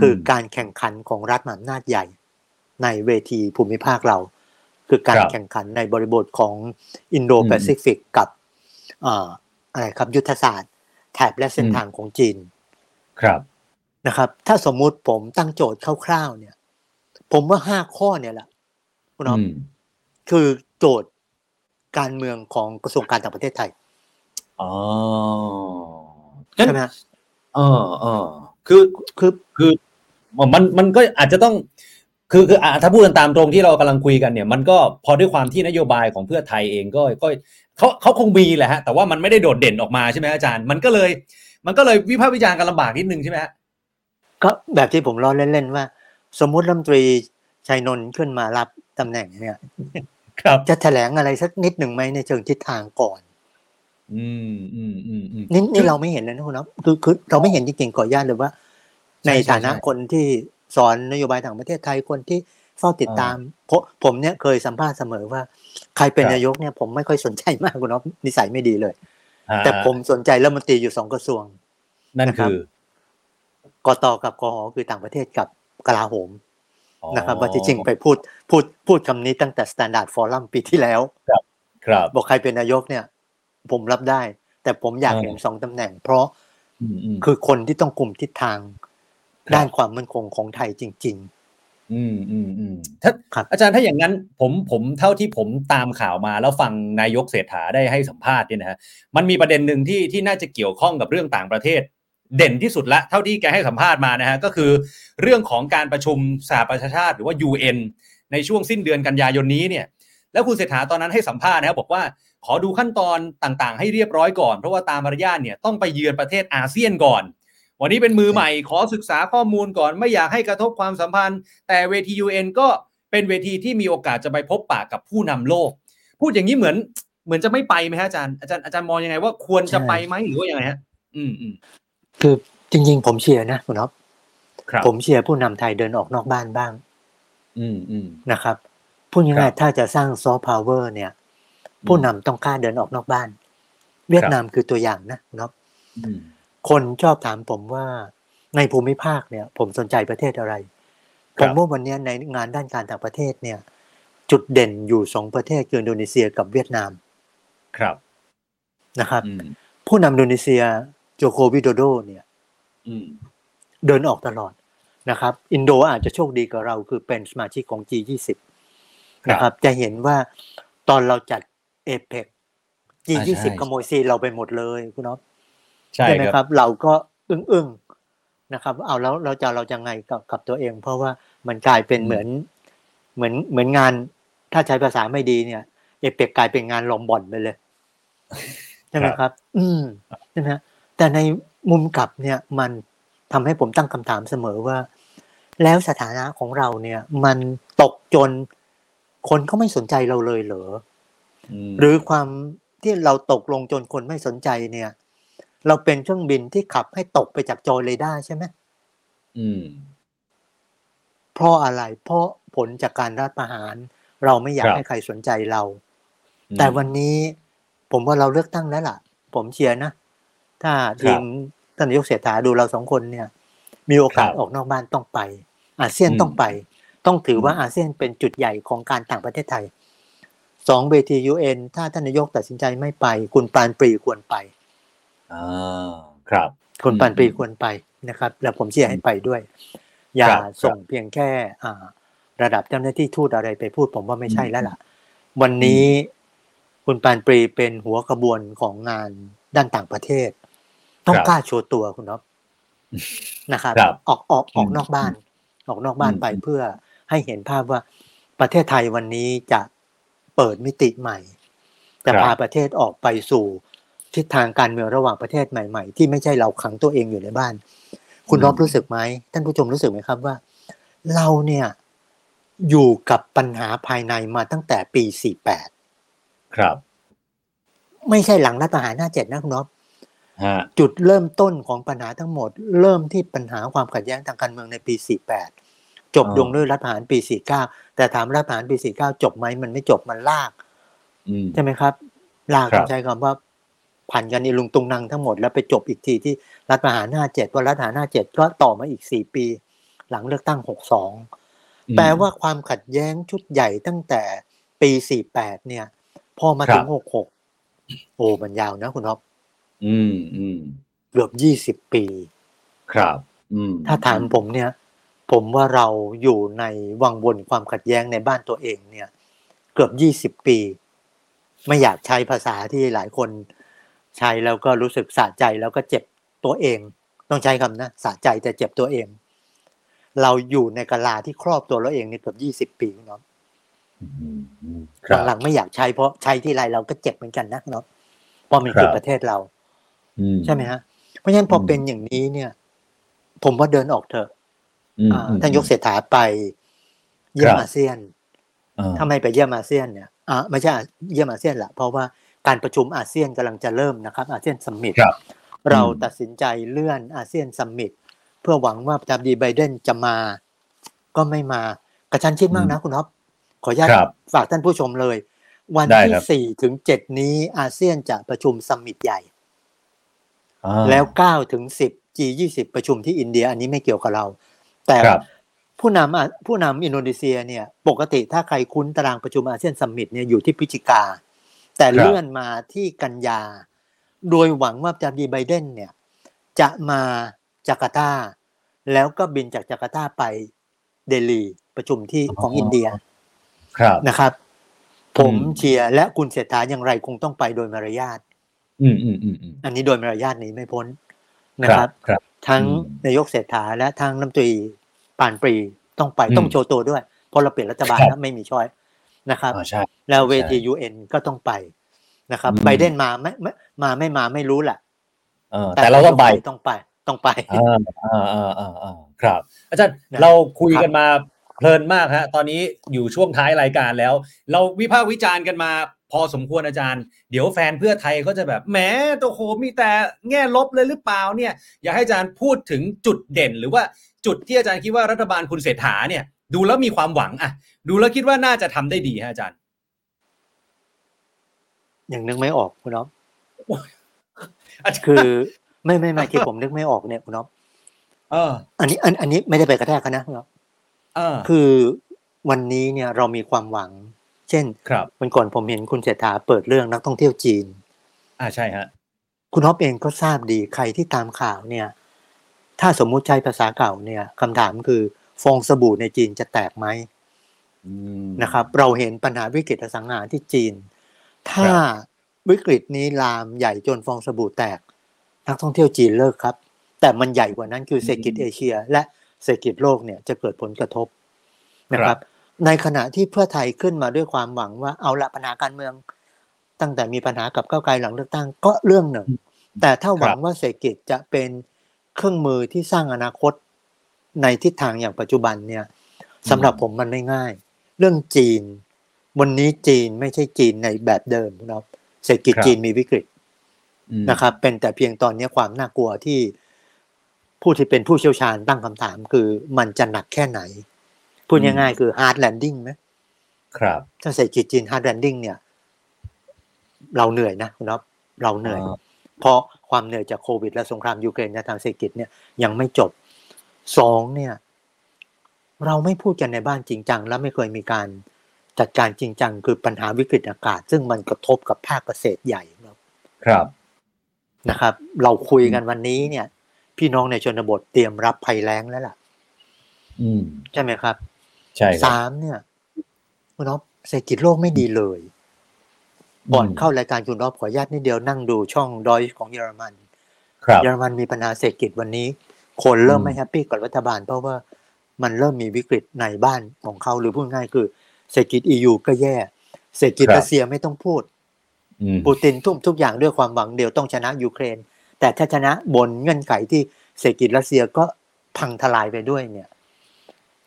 คืออมการแข่งขันของรัฐมหาอำนาจใหญ่ ในเวทีภูมิภาคเรา คือการครับแข่งขันในบริบทของอินโดแปซิฟิกกับเอ่ออะไรครับยุทธศาสตร์แถบและเส้นอืมทางของจีนครับนะครับ ถ้าสมมุติผมตั้งโจทย์คร่าวๆเนี่ย ผมว่าห้าข้อเนี่ยแหละคุณอ๊อฟอืมคือโจทย์การเมืองของกระทรวงการต่างประเทศไทยอ๋องั้นใช่ไหมฮะเออเออคือคือคือมันมันก็อาจจะต้อง คือคืออะถ้าพูดกันตามตรงที่เรากำลังคุยกันเนี่ย มันก็พอด้วยความที่นโยบายของเพื่อไทยเองก็ก็เขาเขาคงมีแหละฮะแต่ว่ามันไม่ได้โดดเด่นออกมาใช่ไหมอาจารย์ มันก็เลย มันก็เลยวิพากษ์วิจารณ์กันลำบากนิดนึงใช่ไหมฮะก็แบบที่ผมล้อเล่นๆว่า สมมุติรัฐมนตรีชัยนนท์ขึ้นมารับตำแหน่งเนี่ย ครับจะแถลงอะไรสักนิดหนึ่งไหมในเชิงทิศทางก่อน อืมอืมอืมอืมนี่นี่เราไม่เห็นเลยนะคุณนะคือคือเราไม่เห็นจริงๆขออนุญาตเลยว่าใช่ในใช่ฐานะใช่คนที่ สอนนโยบายต่างประเทศไทยคนที่เฝ้าติดตามผมผมเนี่ยเคยสัมภาษณ์เสมอว่า ใครเป็นครับนายกเนี่ยผมไม่ค่อยสนใจมากคุณนะนิสัยไม่ดีเลยอ่าแต่ผมสนใจรัฐมนตรีอยู่สองกระทรวง นั่นนะครับคือกตกับกหคือต่างประเทศกับกลาโหมอ๋อนะครับว่าที่จริงไปพูดพูดพูดคำนี้ตั้งแต่ Standard Forum ปีที่แล้วครับบอกใครเป็นนายกเนี่ย ผมรับได้ แต่ผมอยากอ่าเห็นสองตำแหน่ง เพราะอืมอืมคือคนที่ต้องกลุ่มทิศทางครับ ด้านความมั่นคงของไทยจริงอืมอืมอืมถ้าครับอาจารย์ถ้าอย่างนั้นผมผมเท่าที่ผมตามข่าวมาแล้วฟังนายกเศรษฐาได้ให้สัมภาษณ์เนี่ยนะฮะมันมีประเด็นหนึ่งที่ที่น่าจะเกี่ยวข้องกับเรื่องต่างประเทศ เด่นที่สุดละเท่าที่แกให้สัมภาษณ์มานะฮะก็คือเรื่องของการประชุมสหประชาชาติหรือว่า UN ในช่วงสิ้นเดือนกันยายนนี้เนี่ยแล้วคุณเศรษฐาตอนนั้นให้สัมภาษณ์นะครับบอกว่าขอดูขั้นตอนต่างๆ ให้เรียบร้อยก่อน เพราะว่าตามมารยาทเนี่ยต้องไปเยือนประเทศอาเซียนก่อน วันนี้เป็นมือใหม่ขอศึกษาข้อมูลก่อนไม่อยากให้กระทบความสัมพันธ์ แต่เวที UN ก็เป็นเวทีที่มีโอกาสจะไปพบปะกับผู้นำโลก พูดอย่างนี้เหมือน เหมือนจะไม่ไปไหมฮะอาจารย์อาจารย์อาจารย์มองยังไงว่าควรจะไปไหมหรือว่ายังไงฮะ อืมอืมๆคือจริง ๆ ผมเชียร์นะคุณอ๊อฟครับผมเชียร์ผู้นำไทยเดินออกนอกบ้านบ้าง อืมอืมนะครับพูดครัง่ายบๆถ้าจะสร้างซอฟต์พาวเวอร์เนี่ย ผู้นำต้องกล้าเดินออกนอกบ้าน เวียดนามคือตัวอย่างนะคุณอ๊อฟอืม คนชอบถามผมว่าในภูมิภาคเนี่ย ผมสนใจประเทศอะไรคผรับมว่าวันนี้ในงานด้านการต่างประเทศเนี่ย จุดเด่นอยู่สองประเทศคืออินโดนีเซียกับเวียดนาม ครับนะครับอืมผู้นำอินโดนีเซียโจโควิโดโดเนี่ยอืมเดินออกตลอดนะครับ อินโดอาจจะโชคดีกว่าเราคือเป็นสมาชิกของ G20 นะครับ จะเห็นว่าตอนเราจัดเอเปก G20 ขโมยซีนเราไปหมดเลยคุณน้อง ใช่ใช่ไหมคครับรับ เราก็อึ้งๆนะครับ เอาแล้วเราจะเราจะไงกับกับตัวเอง เพราะว่ามันกลายเป็นเหมือนเหมือนเหมือนงาน ถ้าใช้ภาษาไม่ดีเนี่ยเอเปกกลายเป็นงานลมบ่อนไปเลยใช่ไหมครับ อืมใช่ไหมฮะแต่ในมุมกลับเนี่ยมันทำให้ผมตั้งคำถามเสมอว่า แล้วสถานะของเราเนี่ย มันตกจนคนเขาไม่สนใจเราเลยเหรอมหรือความที่เราตกลงจนคนไม่สนใจเนี่ย เราเป็นเครื่องบินที่ขับให้ตกไปจากจอเรดาร์ใช่ไหมอืมเพราะอะไรเพราะผลจากการรัฐประหาร เราไม่อยากครับให้ใครสนใจเรา แต่วันนี้ผมว่าเราเลือกตั้งแล้วล่ะ ผมเชียร์นะ ถ้าทีมท่านนายกเศรษฐาดูเราสองคนเนี่ย มีโอกาสครับออกนอกบ้านต้องไป อาเซียนอืมต้องไป ต้องถือว่าอืมอาเซียนเป็นจุดใหญ่ของการต่างประเทศไทยสองเวทียูเอ็นถ้าท่านนายกตัดสินใจไม่ไป คุณปรานปรีควรไป อ่าครับคุณอืมปรานปรีควรไปนะครับ แล้วผมเชียร์ให้ไปด้วย อย่าครับส่งเพียงแค่อ่าระดับเจ้าหน้าที่ทูตอะไรไปพูดผมว่าไม่ใช่แล้วล่ะ วันนี้คุณปรานปรีเป็นหัวขบวนของงานด้านต่างประเทศ ต้องครับกล้าโชว์ตัวคุณน็อปนะครับครับออกออกออกอืมนอกบ้าน ออกนอกบ้านอืมไปเพื่อให้เห็นภาพว่าประเทศไทยวันนี้จะเปิดมิติใหม่ จะครับพาประเทศออกไปสู่ ทิศทางการเมืองระหว่างประเทศใหม่ ๆ ที่ไม่ใช่เราขังตัวเองอยู่ในบ้าน คุณรอบรู้สึกไหมท่านผู้ชมรู้สึกไหมครับว่า เราเนี่ยอยู่กับปัญหาภายในมาตั้งแต่ปี 48 ครับ ไม่ใช่หลังรัฐประหาร57นะคุณน็อปฮะจุดเริ่มต้นของปัญหาทั้งหมด เริ่มที่ปัญหาความขัดแย้งทางการเมืองในปี 48 จบอ๋อลงด้วยรัฐประหารปี 49 แต่ถามรัฐประหารปี 49 จบไหมมันไม่จบมันลากอืมใช่ไหมครับ ลากครับต้องใช้คำว่า ผ่านกันอีลุงตุงนังทั้งหมดแล้วไปจบอีกทีที่รัฐประหาร57ว่ารัฐประหาร57ก็ต่อมาอีก4ปี หลังเลือกตั้ง62แปลว่าความขัดแย้งชุดใหญ่ตั้งแต่ปี48เนี่ย พอมาถึง66โอ้มันยาวนะคุณท็อปอืมอืมเกือบ20ปี ครับ อืม ถ้าถามผมเนี่ย ผมว่าเราอยู่ในวังวนความขัดแย้งในบ้านตัวเองเนี่ย เกือบ20ปี ไม่อยากใช้ภาษาที่หลายคน ใช้แล้วก็รู้สึกสะใจแล้วก็เจ็บตัวเอง ต้องใช้คำนะสะใจแต่เจ็บตัวเอง เราอยู่ในกะลาที่ครอบตัวเราเองเนี่ยเกือบ20ปีเนาะอืมอืมครับหลังๆไม่อยากใช้เพราะใช้ที่ไรเราก็เจ็บเหมือนกันนะเนาะเพราะมันคือครับประเทศเราอืมใช่ไหมฮะเพราะฉะนั้นพออมเป็นอย่างนี้เนี่ย ผมว่าเดินออกเถอะอืมอ่าอืมท่านยกเศรษฐาไปเยี่ยคมรับอาเซียนอ่าถ้าไม่ไปเยี่ยมอาเซียนเนี่ยอ่าไม่ใช่เยี่ยมอาเซียนละเพราะว่า การประชุมอาเซียนกำลังจะเริ่มนะครับอาเซียนสัมมิตครับเราอืมตัดสินใจเลื่อนอาเซียนสัมมิตเพื่อหวังว่าประธานาธิบดีไบเดนจะมา ก็ไม่มากระชั้นชิดมากนะคุณท็อปขออนุญาตครับฝากท่านผู้ชมเลย วันได้ที่ครับสี่ถึงเจ็ดนี้อาเซียนจะประชุม summit ใหญ่อ่าแล้วเก้าถึงสิบ G20 ประชุมที่อินเดีย อันนี้ไม่เกี่ยวกับเรา แต่ครับผู้นำอะผู้นำอินโดนีเซียเนี่ย ปกติถ้าใครคุ้นตารางประชุมอาเซียน summit เนี่ยอยู่ที่พฤศจิกา แต่ครับเลื่อนมาที่กันยา โดยหวังว่าประธานาธิบดีไบเดนเนี่ย จะมาจาการ์ตา แล้วก็บินจากจาการ์ตาไปเดลีประชุมที่อ๋อของอินเดียครับนะครับผมอืมเชียร์และคุณเศรษฐาอย่างไรคงต้องไปโดยมารยาทอืมอืมอืมอืมอันนี้โดยมารยาทหนี้ไม่พ้นนะคครัรับบครับ ทั้งอืมนายกเศรษฐาและทั้งน้ำตรีปานปรีต้องไปอืมต้องโชว์ตัวด้วยเพราะเราเปลี่ยนรัฐบาลครับแล้วไม่มีช้อย นะครับอ่าใช่แล้วเวทีใช่ยูเอ็นก็ต้องไปนะครับอืมไบเดนมาไม่ไม่มาไม่มาไม่รู้แหละเออแต่เราต้องไปต้องไปต้องไปอ่าอ่าอ่าอ่าอ่าครับ อาจารย์นะเราคุยกันมาเพลินมากฮะตอนนี้อยู่ช่วงท้ายรายการแล้ว เราวิพากษ์วิจารณ์กันมาพอสมควรอาจารย์ เดี๋ยวแฟนเพื่อไทยก็จะแบบแหมตัวโหมีแต่แง่ลบเลยหรือเปล่าเนี่ย อยากให้อาจารย์พูดถึงจุดเด่น หรือว่าจุดที่อาจารย์คิดว่ารัฐบาลคุณเศรษฐาเนี่ย ดูแล้วมีความหวังอะดูแล้วคิดว่าน่าจะทำได้ดีฮะอาจารย์ยังนึกไม่ออกคุณน้องอาจารย์คือไม่ไม่ไม่ที่ผมนึกไม่ออกเนี่ยคุณน้องเออ อันนี้อันอันนี้ไม่ได้ไปกระแทกเขานะคุณน้องเออ คือวันนี้เนี่ยเรามีความหวัง เช่น ครับวันก่อนผมเห็นคุณเศรษฐาเปิดเรื่องนักท่องเที่ยวจีน อ่าใช่ฮะ คุณฮอปเองก็ทราบดีใครที่ตามข่าวเนี่ย ถ้าสมมุติใช้ภาษาเก่าเนี่ยคำถามคือ ฟองสบู่ในจีนจะแตกไหมอืมนะครับ เราเห็นปัญหาวิกฤตอสังหาที่จีน ถ้าครับวิกฤตนี้ลามใหญ่จนฟองสบู่แตก นักท่องเที่ยวจีนเลิกครับ แต่มันใหญ่กว่านั้นคือเศรษฐกิจเอเชีย และเศรษฐกิจโลกเนี่ยจะเกิดผลกระทบนะครับ ในขณะที่เพื่อไทยขึ้นมาด้วยความหวังว่าเอาละปัญหาการเมือง ตั้งแต่มีปัญหากับก้าวไกลหลังเลือกตั้งก็เรื่องหนึ่ง แต่ถ้าหวังว่าเศรษฐกิจจะเป็นเครื่องมือที่สร้างอนาคต ในทิศทางอย่างปัจจุบันเนี่ยสำหรับผมมันไม่ง่าย เรื่องจีน วันนี้จีนไม่ใช่จีนในแบบเดิมนะครับเศรษฐกิจครับจีนมีวิกฤตอืมนะครับ เป็นแต่เพียงตอนนี้ความน่ากลัวที่ผู้ที่เป็นผู้เชี่ยวชาญตั้งคำถาม คือมันจะหนักแค่ไหน พูดง่ายๆคือ hard landing ไหมครับ ถ้าเศรษฐกิจจีน hard landing เนี่ย เราเหนื่อยนะคุณน็อปเราเหนื่อยอ่าเพราะความเหนื่อยจากโควิด และสงครามยูเครนในทางเศรษฐกิจเนี่ยยังไม่จบ สองเนี่ย เราไม่พูดกันในบ้านจริงจัง และไม่เคยมีการจัดการจริงจัง คือปัญหาวิกฤตอากาศ ซึ่งมันกระทบกับภาคเกษตรใหญ่นะครับ ครับนะครับ เราคุยกันวันนี้เนี่ย พี่น้องในชนบทเตรียมรับภัยแล้งแล้วล่ะ อืมใช่ไหมครับ ใช่ครับสามเนี่ยคุณน็อปเศรษฐกิจโลกไม่ดีเลยก่อนเข้ารายการคุณน็อปขออนุญาตนิดเดียวนั่งดูช่องดอยของเยอรมันครับเยอรมันมีปัญหาเศรษฐกิจวันนี้ คนเริ่มอืมไม่ happy กับรัฐบาล เพราะว่ามันเริ่มมีวิกฤตในบ้านของเขาหรือพูดง่ายคือ เศรษฐกิจ EU ก็แย่ เศรษฐกิจรัสเซียไม่ต้องพูดอืมปูตินทุ่มทุกอย่างด้วยความหวังเดียวต้องชนะยูเครน แต่ถ้าชนะบนเงื่อนไขที่เศรษฐกิจรัสเซียก็พังทลายไปด้วยเนี่ย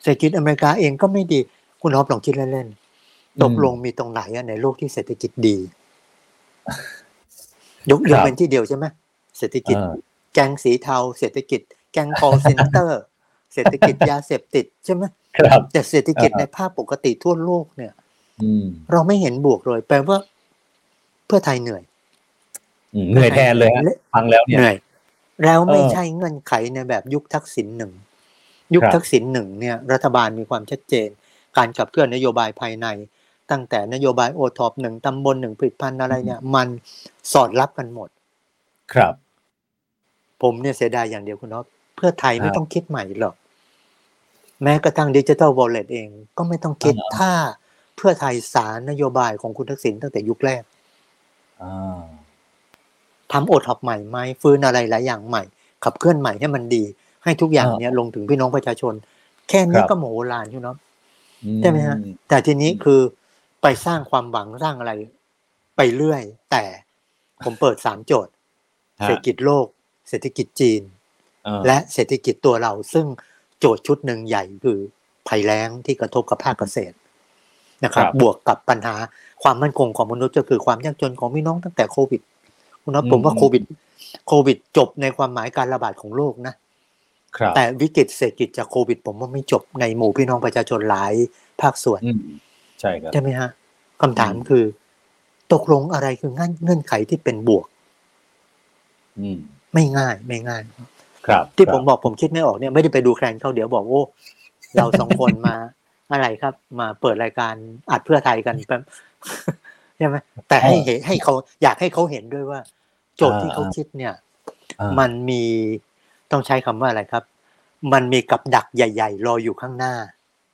เศรษฐกิจอเมริกาเองก็ไม่ดีคุณฮอปลองคิดเล่นๆตกลงมีตรงไหนอะในโลกที่เศรษฐกิจดี ยกครับยกเป็นที่เดียวใช่ไหมเศรษฐกิจอ่าแกงสีเทาเศรษฐกิจ แกง call center เศรษฐกิจยาเสพติดใช่ไหมครับแต่เศรษฐกิจอ่าในภาพปกติทั่วโลกเนี่ยอืมเราไม่เห็นบวกเลย แปลว่า เพื่อไทยเหนื่อยอืมเหนื่อยแทนเลยฮะฟังแล้วเนี่ยเหนื่อยแล้วไม่เออใช่เงื่อนไขในแบบยุคทักษิณหนึ่งยุคครับทักษิณหนึ่งเนี่ย รัฐบาลมีความชัดเจน การขับเคลื่อนนโยบายภายใน ตั้งแต่นโยบายโอท็อปหนึ่งตำบลหนึ่งผลิตภัณฑ์อะไรเนี่ย มันสอดรับกันหมด ครับ ผมเนี่ยเสียดายอย่างเดียวคุณน็อต เพื่อไทยไม่ครับต้องคิดใหม่หรอก แม้กระทั่ง digital wallet เองก็ไม่ต้องคิดอ่าถ้าเพื่อไทยสารนโยบายของคุณทักษิณตั้งแต่ยุคแรกอ่าทำโอท็อปใหม่ไหมฟื้นอะไรหลายอย่างใหม่ ขับเคลื่อนใหม่ให้มันดี ให้ทุกอย่างอ่าเนี่ยลงถึงพี่น้องประชาชน แค่นี้ครับก็โมโหลานอยู่เนาะอืใช่ไหมฮะ แต่ทีนี้คือไปสร้างความหวังสร้างอะไร ไปเรื่อย แต่ผมเปิดสามโจทย์ฮะเศรษฐกิจโลก เศรษฐกิจจีนอ่า และเศรษฐกิจตัวเราซึ่งโจทย์ชุดหนึ่งใหญ่คือภัยแล้งที่กระทบกับภาคเกษตรนะครับครับ บวกกับปัญหาความมั่นคงของมนุษย์ก็คือความยากจนของพี่น้องตั้งแต่โควิดคุณน็อตผมว่าโควิด โควิดจบในความหมายการระบาดของโลกนะครับแต่วิกฤตเศรษฐกิจจากโควิด ผมว่าไม่จบในหมู่พี่น้องประชาชนหลายภาคส่วนอืมใช่ครับใช่ไหมฮะคำถามอืมคือ ตกลงอะไรคือเงื่อนเงื่อนไขที่เป็นบวกอืมไม่ง่ายไม่ง่าย ครับ ที่ครับผมบอกผมคิดไม่ออกเนี่ยไม่ได้ไปดูแคลนเขาเดี๋ยวบอกโอ้เราสองคนมาอะไรครับ มาเปิดรายการอัดเพื่อไทยกันแป๊บใช่ไหมแต่ให้เห็นให้เขาอยากให้เขาเห็นด้วยว่า โจทย์ที่เขาคิดเนี่ยอ่ามันมีต้องใช้คำว่าอะไรครับ มันมีกับดักใหญ่ ๆ รออยู่ข้างหน้า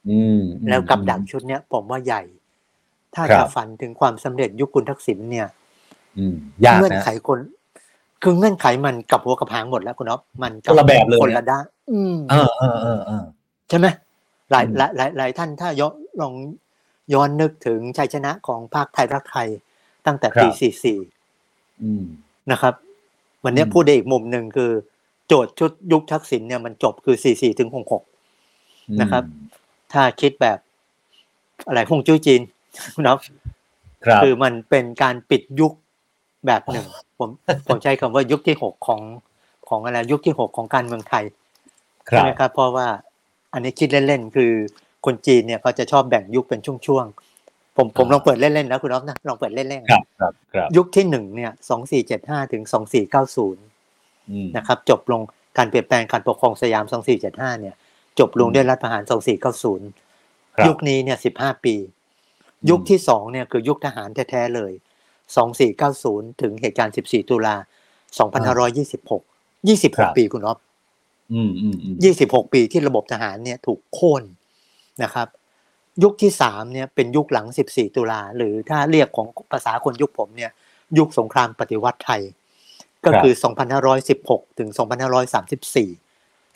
อืมแล้วกับดักชุดเนี้ยผมว่าใหญ่ ถ้าครัจะบฝันถึงความสำเร็จยุคคุณทักษิณเนี่ยอืมยากเงื่อนนะไขคน คือเงื่อนไขมันกับหัวกับหางหมดแล้วคุณอ๊อฟมันคนละแบบเลยคนละด้านอืมเออเออเออเออใช่ไหมหลายอืมหลายหลายหลายท่านถ้าย้อนลองย้อนนึกถึงชัยชนะของพรรคไทยรักไทยตั้งแต่ปี44อืมนะครับ วันเนี้ยอืมพูดได้อีกมุมหนึ่งคือ โจทย์ชุดยุคทักษิณเนี่ยมันจบคือ44ถึง66นะครับ ถ้าคิดแบบอะไรฮงจุ้ยจีนคุณอ๊อฟครับคือมันเป็นการปิดยุคแบบหนึ่ง ผมผมใช้คำว่ายุคที่หกของของอะไรยุคที่หกของการเมืองไทยครัใช่บไหมครับเพราะว่าอันนี้คิดเล่นๆคือคนจีนเนี่ยเขาจะชอบแบ่งยุคเป็นช่วงๆผมผมลองเปิดเล่นๆนะคุณอ๊อฟนะลองเปิดเล่นครับครับครับๆยุคที่หนึ่งเนี่ยสองสี่เจ็ดห้าถึงสองสี่เก้าศูนย์อืมนะครับ จบลงการเปลี่ยนแปลงการปกครองสยามสองสี่เจ็ดห้าเนี่ย จบลงด้วยรัฐประหารสองสี่เก้าศูนย์ครับยุคนี้เนี่ยสิบห้าปี ยุคที่สองเนี่ยคือยุคทหารแท้ๆเลย สองสี่เก้าศูนย์ถึงเหตุการณ์สิบสี่ตุลาสองพันห้าร้อยยี่สิบหกยี่สิบหครักบปีคุณอ๊อฟอืมอืมอืมยี่สิบหกปีที่ระบบทหารเนี่ยถูกโค่นนะครับ ยุคที่สามเนี่ยเป็นยุคหลังสิบสี่ตุลา หรือถ้าเรียกของภาษาคนยุคผมเนี่ย ยุคสงครามปฏิวัติไทย ก็คือสองพันห้าร้อยสิบหกถึงสองพันห้าร้อยสามสิบสี่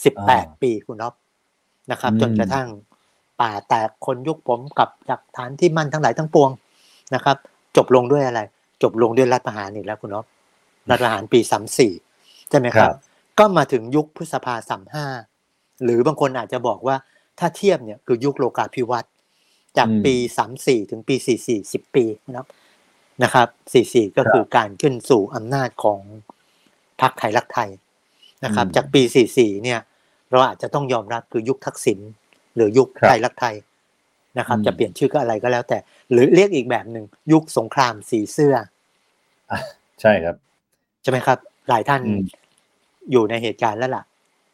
สิบแปดปีคุณอ๊อฟนะครับ จนกระทั่งป่าแตกคนยุคผมกับจากฐานที่มั่นทั้งหลายทั้งปวงนะครับ จบลงด้วยอะไร จบลงด้วยรัฐประหารอีกแล้วคุณอ๊อฟรัฐประหารปีสามสี่ใช่ไหมครับ ก็มาถึงยุคพฤษภาสามห้าหรือบางคนอาจจะบอกว่าถ้าเทียบเนี่ยคือยุคโลกาภิวัตน์จากอืมปีสามสี่ถึงปีสี่สี่สิบปีนะครับนะครับสี่สี่ก็คือการขึ้นสู่อำนาจของพรรคไทยรักไทยนะครับอืมจากปีสี่สี่เนี่ย เราอาจจะต้องยอมรับคือยุคทักษิณหรือยุคครับไทยรักไทย นะครับอืมจะเปลี่ยนชื่อก็อะไรก็แล้วแต่ หรือเรียกอีกแบบหนึ่งยุคสงครามสีเสื้อใช่ครับใช่ไหมครับ หลายท่านอืมอยู่ในเหตุการณ์แล้วล่ะ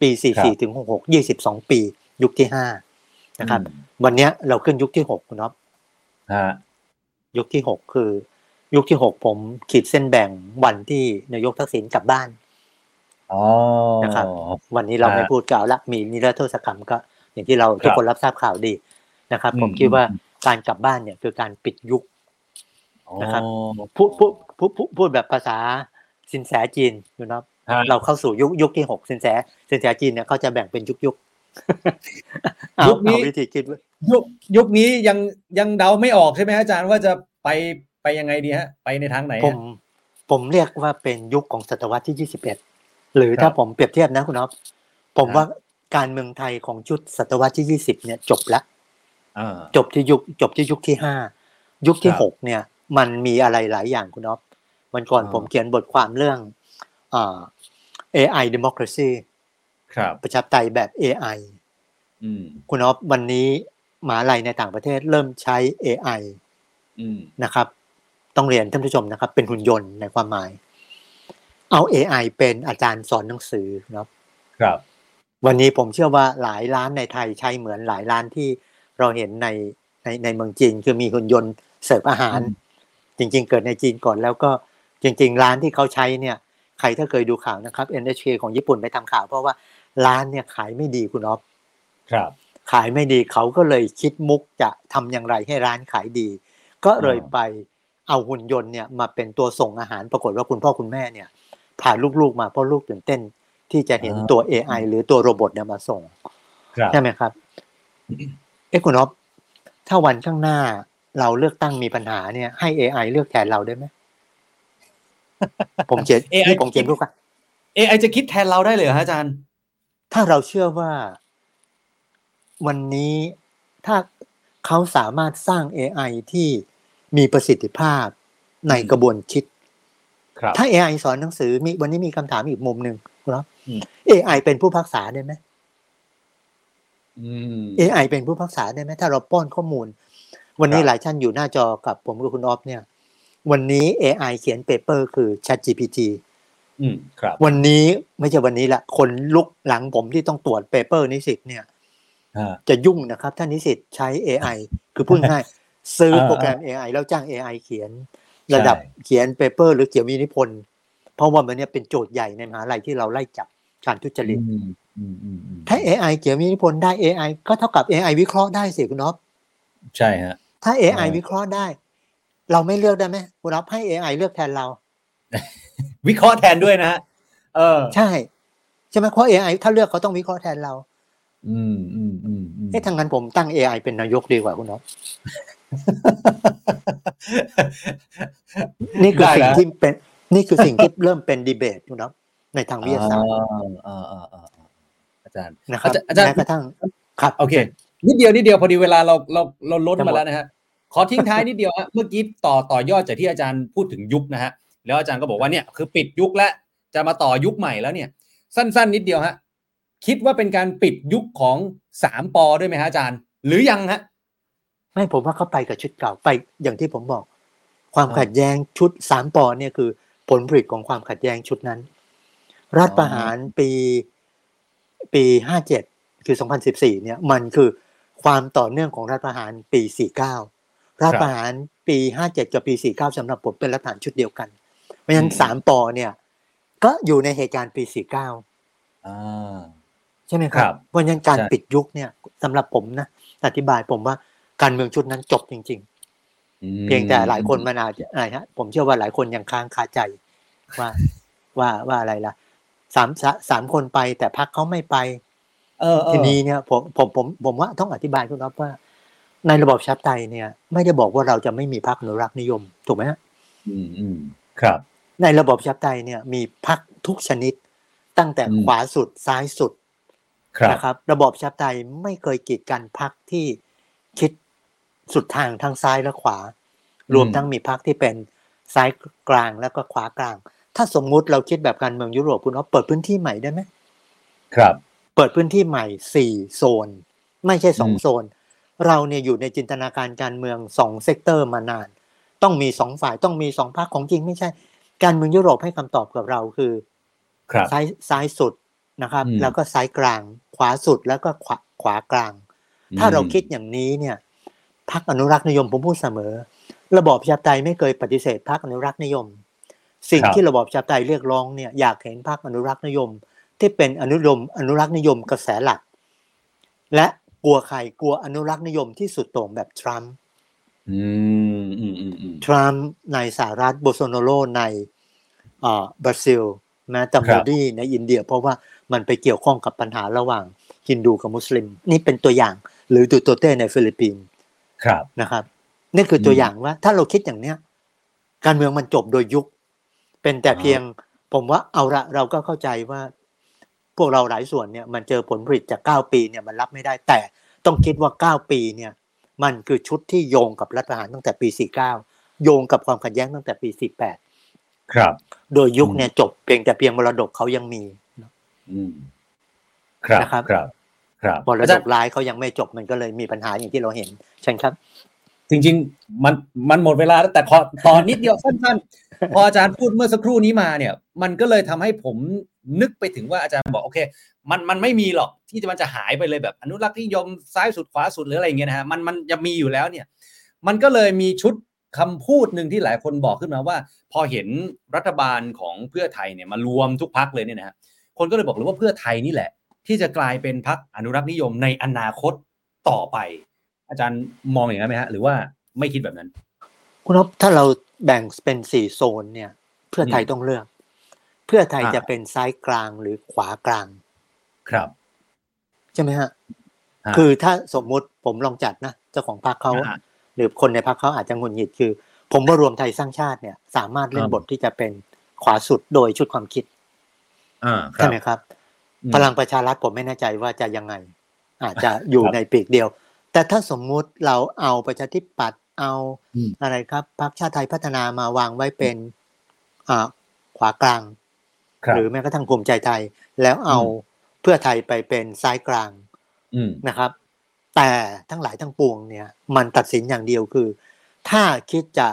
ปีครับ44ถึง66 22ปี ยุคที่5นะครับอืมวันเนี้ยเราขึ้นยุคที่6คุณน็อปฮะยุคที่6คือ ยุคที่6ผมขีดเส้นแบ่งวันที่นายกทักษิณกลับบ้านอ๋อนะครับ วันนี้เราฮะไม่พูดกล่าวละมีนิรโทษกรรมก็ อย่างที่เราครับทุกคนรับทราบข่าวดี นะครับอืมผมคิดว่าอืมการกลับบ้านเนี่ยคือการปิดยุคอ๋อนะครับพูดพูดพูดพูดพูดแบบภาษาสินแสจีนคุณน็อปฮะเราเข้าสู่ยุคยุคที่หกสินแสสินแสจีนเนี่ยเขาจะแบ่งเป็นยุคยุคเอายุคนี้เอาวิธีคิดว่ายุคยุคนี้ยังยังเดาไม่ออกใช่ไหมฮะอาจารย์ว่าจะไปไปยังไงดีฮะ ไปในทางไหนผฮะมผมเรียกว่าเป็นยุคของศตวรรษที่ยี่สิบเอ็ดหรือครับถ้าผมเปรียบเทียบนะคุณอ๊อฟผมครับว่าการเมืองไทยของชุดศตวรรษที่ยี่สิบเนี่ยจบละอ่า จบที่ยุคจบที่ยุคที่ห้ายุคที่ครับหกเนี่ย มันมีอะไรหลายอย่างคุณอ๊อฟวันก่อนอ่าผมเขียนบทความเรื่องอ่า AI democracy ครับประชาธิปไตยแบบ AI อืมคุณอ๊อฟวันนี้มหาลัยในต่างประเทศเริ่มใช้ AI อืมนะครับ ต้องเรียนท่านผู้ชมนะครับ เป็นหุ่นยนต์ในความหมาย เอา AI เป็นอาจารย์สอนหนังสือนะครับ ครับ วันนี้ผมเชื่อว่าหลายร้านในไทยใช้เหมือนหลายร้านที่ เราเห็นในในในเมืองจีนคือมีหุ่นยนต์เสิร์ฟอาหารอืมจริง ๆ เกิดในจีนก่อนแล้วก็จริง ๆ ร้านที่เขาใช้เนี่ยใครถ้าเคยดูข่าวนะครับ NHK ของญี่ปุ่นไปทำข่าว เพราะว่าร้านเนี่ยขายไม่ดีคุณอ๊อฟครับ ขายไม่ดีเขาก็เลยคิดมุกจะทำอย่างไรให้ร้านขายดี ก็เลยอ่าไปเอาหุ่นยนต์เนี่ยมาเป็นตัวส่งอาหาร ปรากฏว่าคุณพ่อคุณแม่เนี่ยพาลูกๆมาเพราะลูกตื่นเต้นที่จะเห็นตัว AI หรือตัวโรบอทเนี่ยมาส่งครับใช่ไหมครับ เอ๊ะคุณอ๊อฟถ้าวันข้างหน้าเราเลือกตั้งมีปัญหาเนี่ย ให้ AI เลือกแทนเราได้ไหมผมเขียน AI นี่ผมเขียนรูปกัน AI จะคิดแทนเราได้เลยเหรอฮะอาจารย์ ถ้าเราเชื่อว่าวันนี้ถ้าเขาสามารถสร้าง AI ที่มีประสิทธิภาพในอืมกระบวนคิดครับถ้า AI สอนหนังสือมีวันนี้มีคำถามอีกมุมหนึ่งครับอืม AI เป็นผู้พักษาได้ไหม อืม AI เป็นผู้พิพากษาได้ไหมถ้าเราป้อนข้อมูล วันนี้ครับหลายท่านอยู่หน้าจอกับผมกับคุณออฟเนี่ย วันนี้ AI เขียน paper คือ ChatGPT อืมครับ วันนี้ไม่ใช่วันนี้ละคนรุ่นหลังผมที่ต้องตรวจ paper นิสิตเนี่ยฮะจะยุ่งนะครับถ้านิสิตใช้ AI คือพูดง่ายๆซื้อเออโปรแกรม AI แล้วจ้าง AI เขียน ระดับใช่เขียน paper หรือเขียนวิทยานิพนธ์เพราะว่ามันเนี่ยเป็นโจทย์ใหญ่ในมหาลัยที่เราไล่จับการทุจริตอืมอืมอืมอืม ถ้า AI เกี่ยวมีอิทธิพลได้ AI ก็เท่ากับ AI วิเคราะห์ได้สิคุณอ๊อฟใช่ฮะ ถ้า AI อ่าวิเคราะห์ได้ เราไม่เลือกได้ไหมคุณอ๊อฟให้ AI เลือกแทนเรา วิเคราะห์แทนด้วยนะฮะเออ ใช่ใช่ไหมเพราะ AI ถ้าเลือกเขาต้องวิเคราะห์แทนเรา อืมอืมอืมอืมเอ๊ะทางนั้นผมตั้ง AI เป็นนายกดีกว่าคุณอ๊อฟนี่คือได้สิ่งนะที่เป็น นี่คือสิ่งที่เริ่มเป็นดีเบตคุณอ๊อฟในทางวิทยาศาสตร์ อ่าอ่าอ่าอ่าอาจารย์นะครับอาจารย์แม้กระทั่งครับโอเค นิดเดียวนิดเดียวพอดีเวลาเราเราเราล้นจะหมดมาแล้วนะฮะขอทิ้งท้ายนิดเดียวฮะเมื่อกี้ต่อต่อยอดจากที่อาจารย์พูดถึงยุคนะฮะแล้วอาจารย์ก็บอกว่าเนี่ยคือปิดยุคแล้วจะมาต่อยุคใหม่แล้วเนี่ย สั้น ๆ นิดเดียวฮะคิดว่าเป็นการปิดยุคของสามปอด้วยไหมฮะอาจารย์ หรือยังฮะไม่ผมว่าเขาไปกับชุดเก่าไปอย่างที่ผมบอก ความอ่าขัดแย้งชุดสามปอเนี่ยคือ ผลผลิตของความขัดแย้งชุดนั้น รัฐประหารปี ปีห้าเจ็ดคือสองพันสิบสี่เนี่ยมันคือความต่อเนื่องของรัฐประหารปีสี่เก้ารัฐประหารปีห้าเจ็ดกับปีสี่เก้าสำหรับผมเป็นรัฐประหารชุดเดียวกัน เพราะฉะนั้นอืมสามปอเนี่ยก็อยู่ในเหตุการณ์ปีสี่เก้าอ่าใช่ไหมคครัรับบเพราะฉะนั้นการใช่ปิดยุคเนี่ยสำหรับผมนะอธิบายผมว่าการเมืองชุดนั้นจบจริงๆอืมเพียงแต่หลายคนมันอาจจะอะไรฮะผมเชื่อว่าหลายคนยังค้างคาใจว่าว่าว่าอะไรล่ะ สามสาสามคนไปแต่พักเขาไม่ไปเออเออทีนี้เนี่ยผมผมผมผมว่าต้องอธิบายคุณรับว่า ในระบอบประชาธิปไตยเนี่ย ไม่ได้บอกว่าเราจะไม่มีพรรคอนุรักษ์นิยม ถูกไหมฮะอืมอืมครับ ในระบอบประชาธิปไตยเนี่ย มีพรรคทุกชนิด ตั้งแต่อืมขวาสุดซ้ายสุดครับนะครับ ระบอบประชาธิปไตยไม่เคยกีดกันพรรคที่คิดสุดทางทั้งซ้ายและขวา รวมทั้งมีพรรคที่เป็นซ้ายกลางแล้วก็ขวากลาง ถ้าสมมุติเราคิดแบบการเมืองยุโรปคุณเอาเปิดพื้นที่ใหม่ได้ไหมครับ เปิดพื้นที่ใหม่สี่โซน ไม่ใช่สองอืมโซน เราเนี่ยอยู่ในจินตนาการการเมืองสอง sector มานาน ต้องมีสองฝ่ายต้องมีสองพรรคของจริงไม่ใช่ การเมืองยุโรปให้คำตอบกับเราคือ ครับซ้ายซ้ายสุดนะครับอืมแล้วก็ซ้ายกลาง ขวาสุดแล้วก็ขวาขวากลาง ถ้าเราคิดอย่างนี้เนี่ยพรรคอนุรักษ์นิยมผมพูดเสมอ ระบอบประชาธิปไตยไม่เคยปฏิเสธพรรคอนุรักษ์นิยม สิ่งครับที่ระบอบประชาธิปไตยเรียกร้องเนี่ยอยากเห็นพรรคอนุรักษ์นิยม ที่เป็นอนุยมอนุรักษ์นิยมกระแสหลัก และกลัวใครกลัวอนุรักษ์นิยมที่สุดโต่งแบบทรัมป์อืมอืมอืมอืมทรัมป์ในสหรัฐโบลโซนาโรในเอ่อบราซิลแม้แต่คโมรับดีในอินเดีย เพราะว่ามันไปเกี่ยวข้องกับปัญหาระหว่างฮินดูกับมุสลิม นี่เป็นตัวอย่างหรือดูแตร์เตในฟิลิปปินส์ครับ นะครับนี่คือตัวอืมอย่างว่า ถ้าเราคิดอย่างเนี้ย การเมืองมันจบโดยยุค เป็นแต่อ่าเพียงผมว่าเอาละเราก็เข้าใจว่า พวกเราหลายส่วนเนี่ยมันเจอผลผลิตจากเก้าปีเนี่ยมันรับไม่ได้แต่ต้องคิดว่าเก้าปีเนี่ยมันคือชุดที่โยงกับรัฐประหารตั้งแต่ปีสี่เก้าโยงกับความขัดแย้งตั้งแต่ปีสี่แปดครับ โดยยุคเนี่ยจบเพียงแต่เพียงมรดกเขายังมีอืมครับนะครับครับครับมรอาดจารกย์ร้ายเขายังไม่จบมันก็เลยมีปัญหาอย่างที่เราเห็นใช่ครับ จริง ๆ มันมันหมดเวลาแล้วแต่ขอตอนนิดเดียวสั้นๆ พออาจารย์พูดเมื่อสักครู่นี้มาเนี่ย มันก็เลยทำให้ผมนึกไปถึงว่าอาจารย์บอกโอเค มันมันไม่มีหรอกที่จะมันจะหายไปเลยแบบอนุรักษ์นิยมซ้ายสุดขวาสุดหรืออะไรอย่างเงี้ยนะฮะมันมันจะมีอยู่แล้วเนี่ย มันก็เลยมีชุดคำพูดหนึ่งที่หลายคนบอกขึ้นมาว่า พอเห็นรัฐบาลของเพื่อไทยเนี่ยมารวมทุกพักเลยเนี่ยนะฮะคนก็เลยบอกเลยว่าเพื่อไทยนี่แหละ ที่จะกลายเป็นพักอนุรักษ์นิยมในอนาคตต่อไป อาจารย์มองอย่างนั้นไหมฮะ หรือว่าไม่คิดแบบนั้น คุณนพถ้าเรา แบ่งเป็นสี่โซนเนี่ย เพื่อไทยอืมต้องเลือก เพื่อไทยอ่าจะเป็นซ้ายกลางหรือขวากลาง ครับใช่ไหมฮะฮะ คือถ้าสมมุติผมลองจัดนะเจ้าของพรรคเขาอ่าหรือคนในพรรคเขาอาจจะหงุดหงิดคือ ผมว่ารวมไทยสร้างชาติเนี่ย สามารถเล่นอ่าบทที่จะเป็นขวาสุดโดยชุดความคิดอ่าครัใช่บไหมครับอืมพลังประชารัฐผมไม่แน่ใจว่าจะยังไง อาจจะอยู่ครับในปีกเดียว แต่ถ้าสมมุติเราเอาประชาธิปัตย์เอาอืมอะไรครับพรรคชาติไทยพัฒนามาวางไว้เป็นอ่าขวากลางครับหรือแม้กระทั่งภูมิใจไทย แล้วเอาอืมเพื่อไทยไปเป็นซ้ายกลางอืมนะครับ แต่ทั้งหลายทั้งปวงเนี่ย มันตัดสินอย่างเดียวคือ ถ้าคิดจะ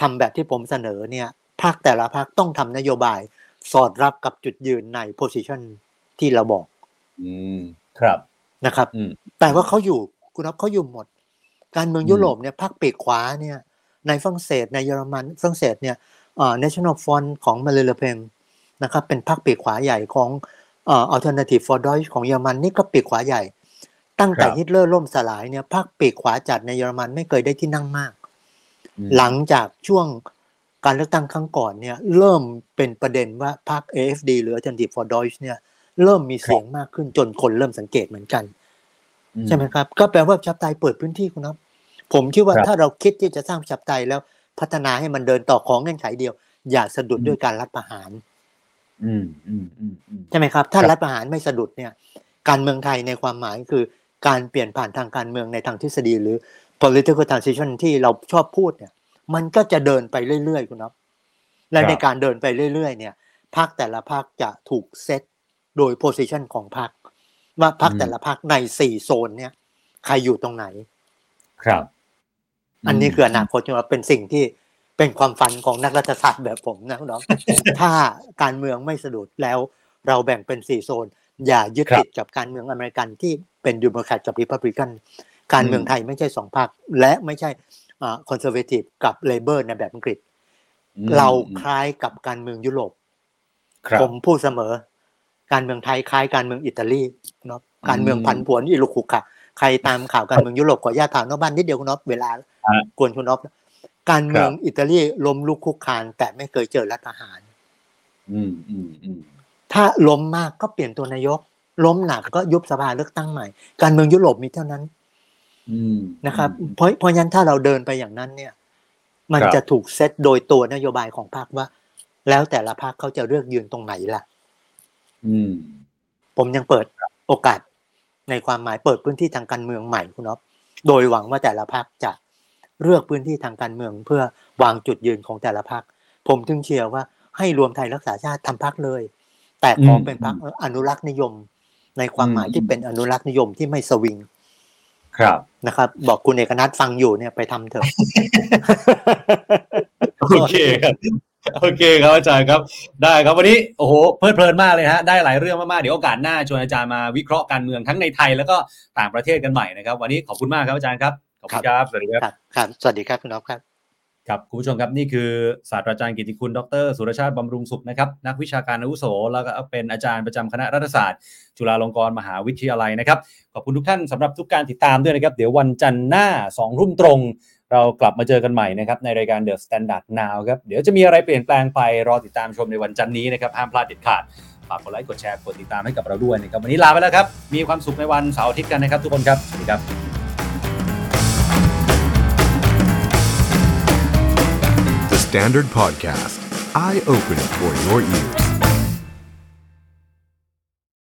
ทำแบบที่ผมเสนอเนี่ยพรรคแต่ละพรรคต้องทำนโยบายสอดรับกับจุดยืนในโพสิชันที่เราบอก อืม ครับ นะครับอืมแต่ว่าเขาอยู่ คุณรับเขาอยู่หมด การเมืองอืมยุโรปเนี่ยพรรคปีกขวาเนี่ยในฝรั่งเศสในเยอรมันฝรั่งเศสเนี่ยเอ่อ National Front ของมารีน เลอ แปนนะครับเป็นพรรคปีกขวาใหญ่ของเอ่อ Alternative for Deutschland ของเยอรมันนี่ก็ปีกขวาใหญ่ ตั้งแต่ครับฮิตเลอร์ล่มสลายเนี่ยพรรคปีกขวาจัดในเยอรมันไม่เคยได้ที่นั่งมากอืมหลังจากช่วงการเลือกตั้งครั้งก่อนเนี่ยเริ่มเป็นประเด็นว่าพรรค AFD หรือ Alternative for Deutsch เนี่ยเริ่มมีเสียงมากขึ้นจนคนเริ่มสังเกตเหมือนกันอื ใช่ไหมครับ ก็แปลว่าประชาธิปไตยเปิดพื้นที่คุณครับ ผมคิดว่าครับถ้าเราคิดที่จะสร้างประชาธิปไตยแล้วพัฒนาให้มันเดินต่อของเงื่อนไขเดียว อย่าสะดุดอืมด้วยการรัฐประหารอืมอืมอืมอืมใช่ไหมครับ ถ้าครับรัฐประหารไม่สะดุดเนี่ย การเมืองไทยในความหมายคือการเปลี่ยนผ่านทางการเมืองในทางทฤษฎีหรือ political transition ที่เราชอบพูดเนี่ย มันก็จะเดินไปเรื่อยๆคุณครับ และในการเดินไปเรื่อยๆ เนี่ยพรรคแต่ละพรรคจะถูกเซตโดย position ของพรรค ว่าพรรคแต่ละพรรคในสี่โซนเนี่ย ใครอยู่ตรงไหน ครับ อันนี้คืออนาคตใช่ไหมเป็นสิ่งที่เป็นความฝันของนักรัฐศาสตร์แบบผมนะคุณน้องถ้าการเมืองไม่สะดุดแล้วเราแบ่งเป็นสี่โซน อย่ายึดครับติดกับการเมืองอเมริกันที่เป็นเดโมแครตกับรีพับลิกัน การเมืองอืมไทยไม่ใช่สองพรรคและไม่ใช่ Conservative กับ Labour ในแบบอังกฤษอืมเราคล้ายกับการเมืองยุโรปครับผมพูดเสมอ การเมืองไทยคล้ายการเมืองอิตาลีเนาะการเมืองอืมผันผวนอิลุกขุกค่ะ ใครตามข่าวการเมืองยุโรปขออนุญาตถามนอกบ้านนิดเดียวคุณน็อปเวลาฮะกวนคุณน็อปการเมืองครับอิตาลีล้มลุกคลุกคลานแต่ไม่เคยเจอรัฐประหาร อืมอืมอืมถ้าล้มมากก็เปลี่ยนตัวนายก ล้มหนักก็ยุบสภาเลือกตั้งใหม่ การเมืองยุโรปมีเท่านั้นอืมนะครับอืมเพราะเพราะฉะนั้นถ้าเราเดินไปอย่างนั้นเนี่ย มันครับจะถูกเซตโดยตัวนโยบายของพรรคว่า แล้วแต่ละพรรคเขาจะเลือกยืนตรงไหนล่ะอืม ผมยังเปิดโอกาสในความหมายเปิดพื้นที่ทางการเมืองใหม่คุณอ๊อฟโดยหวังว่าแต่ละพรรคจะเลือกพื้นที่ทางการเมืองเพื่อวางจุดยืนของแต่ละพรรคผมถึงเชียร์ว่าให้รวมไทยรักษาชาติทำพรรคเลย แต่ขอเป็นพรรคอนุรักษ์นิยม ในความหมายที่เป็นอนุรักษ์นิยมที่ไม่สวิงครับนะครับ บอกคุณเอกนัทฟังอยู่เนี่ยไปทำเถอะโอเคครับ โอเคครับอาจารย์ครับ ได้ครับวันนี้โอ้โหเพลิดเพลินมากเลยฮะได้หลายเรื่องมากๆเดี๋ยวโอกาสหน้าชวนอาจารย์มาวิเคราะห์การเมืองทั้งในไทยแล้วก็ต่างประเทศกันใหม่นะครับ วันนี้ขอบคุณมากครับอาจารย์ครับขอบคุณครับสวัสดีครับครับครับสวัสดีครับคุณอ๊อฟครับครับคุณผู้ชมครับนี่คือศาสตราจารย์กิติคุณ ดร สุรชาติบำรุงสุขนะครับนักวิชาการอาวุโส แล้วก็เป็นอาจารย์ประจำคณะรัฐศาสตร์ จุฬาลงกรณ์มหาวิทยาลัยนะครับขอบคุณทุกท่านสำหรับทุกการติดตามด้วยนะครับ เดี๋ยววันจันทร์หน้า2ทุ่มตรง เรากลับมาเจอกันใหม่นะครับในรายการ The Standard Now ครับเดี๋ยวจะมีอะไรเปลี่ยนแปลงไปรอติดตามชมในวันจันทร์นี้นะครับห้ามพลาดเด็ดขาดฝากกดไลค์กดแชร์กดติดตามให้กับเราด้วยนะครับวันนี้ลาไปแล้วครับ มีความสุขในวันเสาร์อาทิตย์กันนะครับ ทุกคนครับ สวัสดีครับ The Standard Podcast, eye Open for your ears.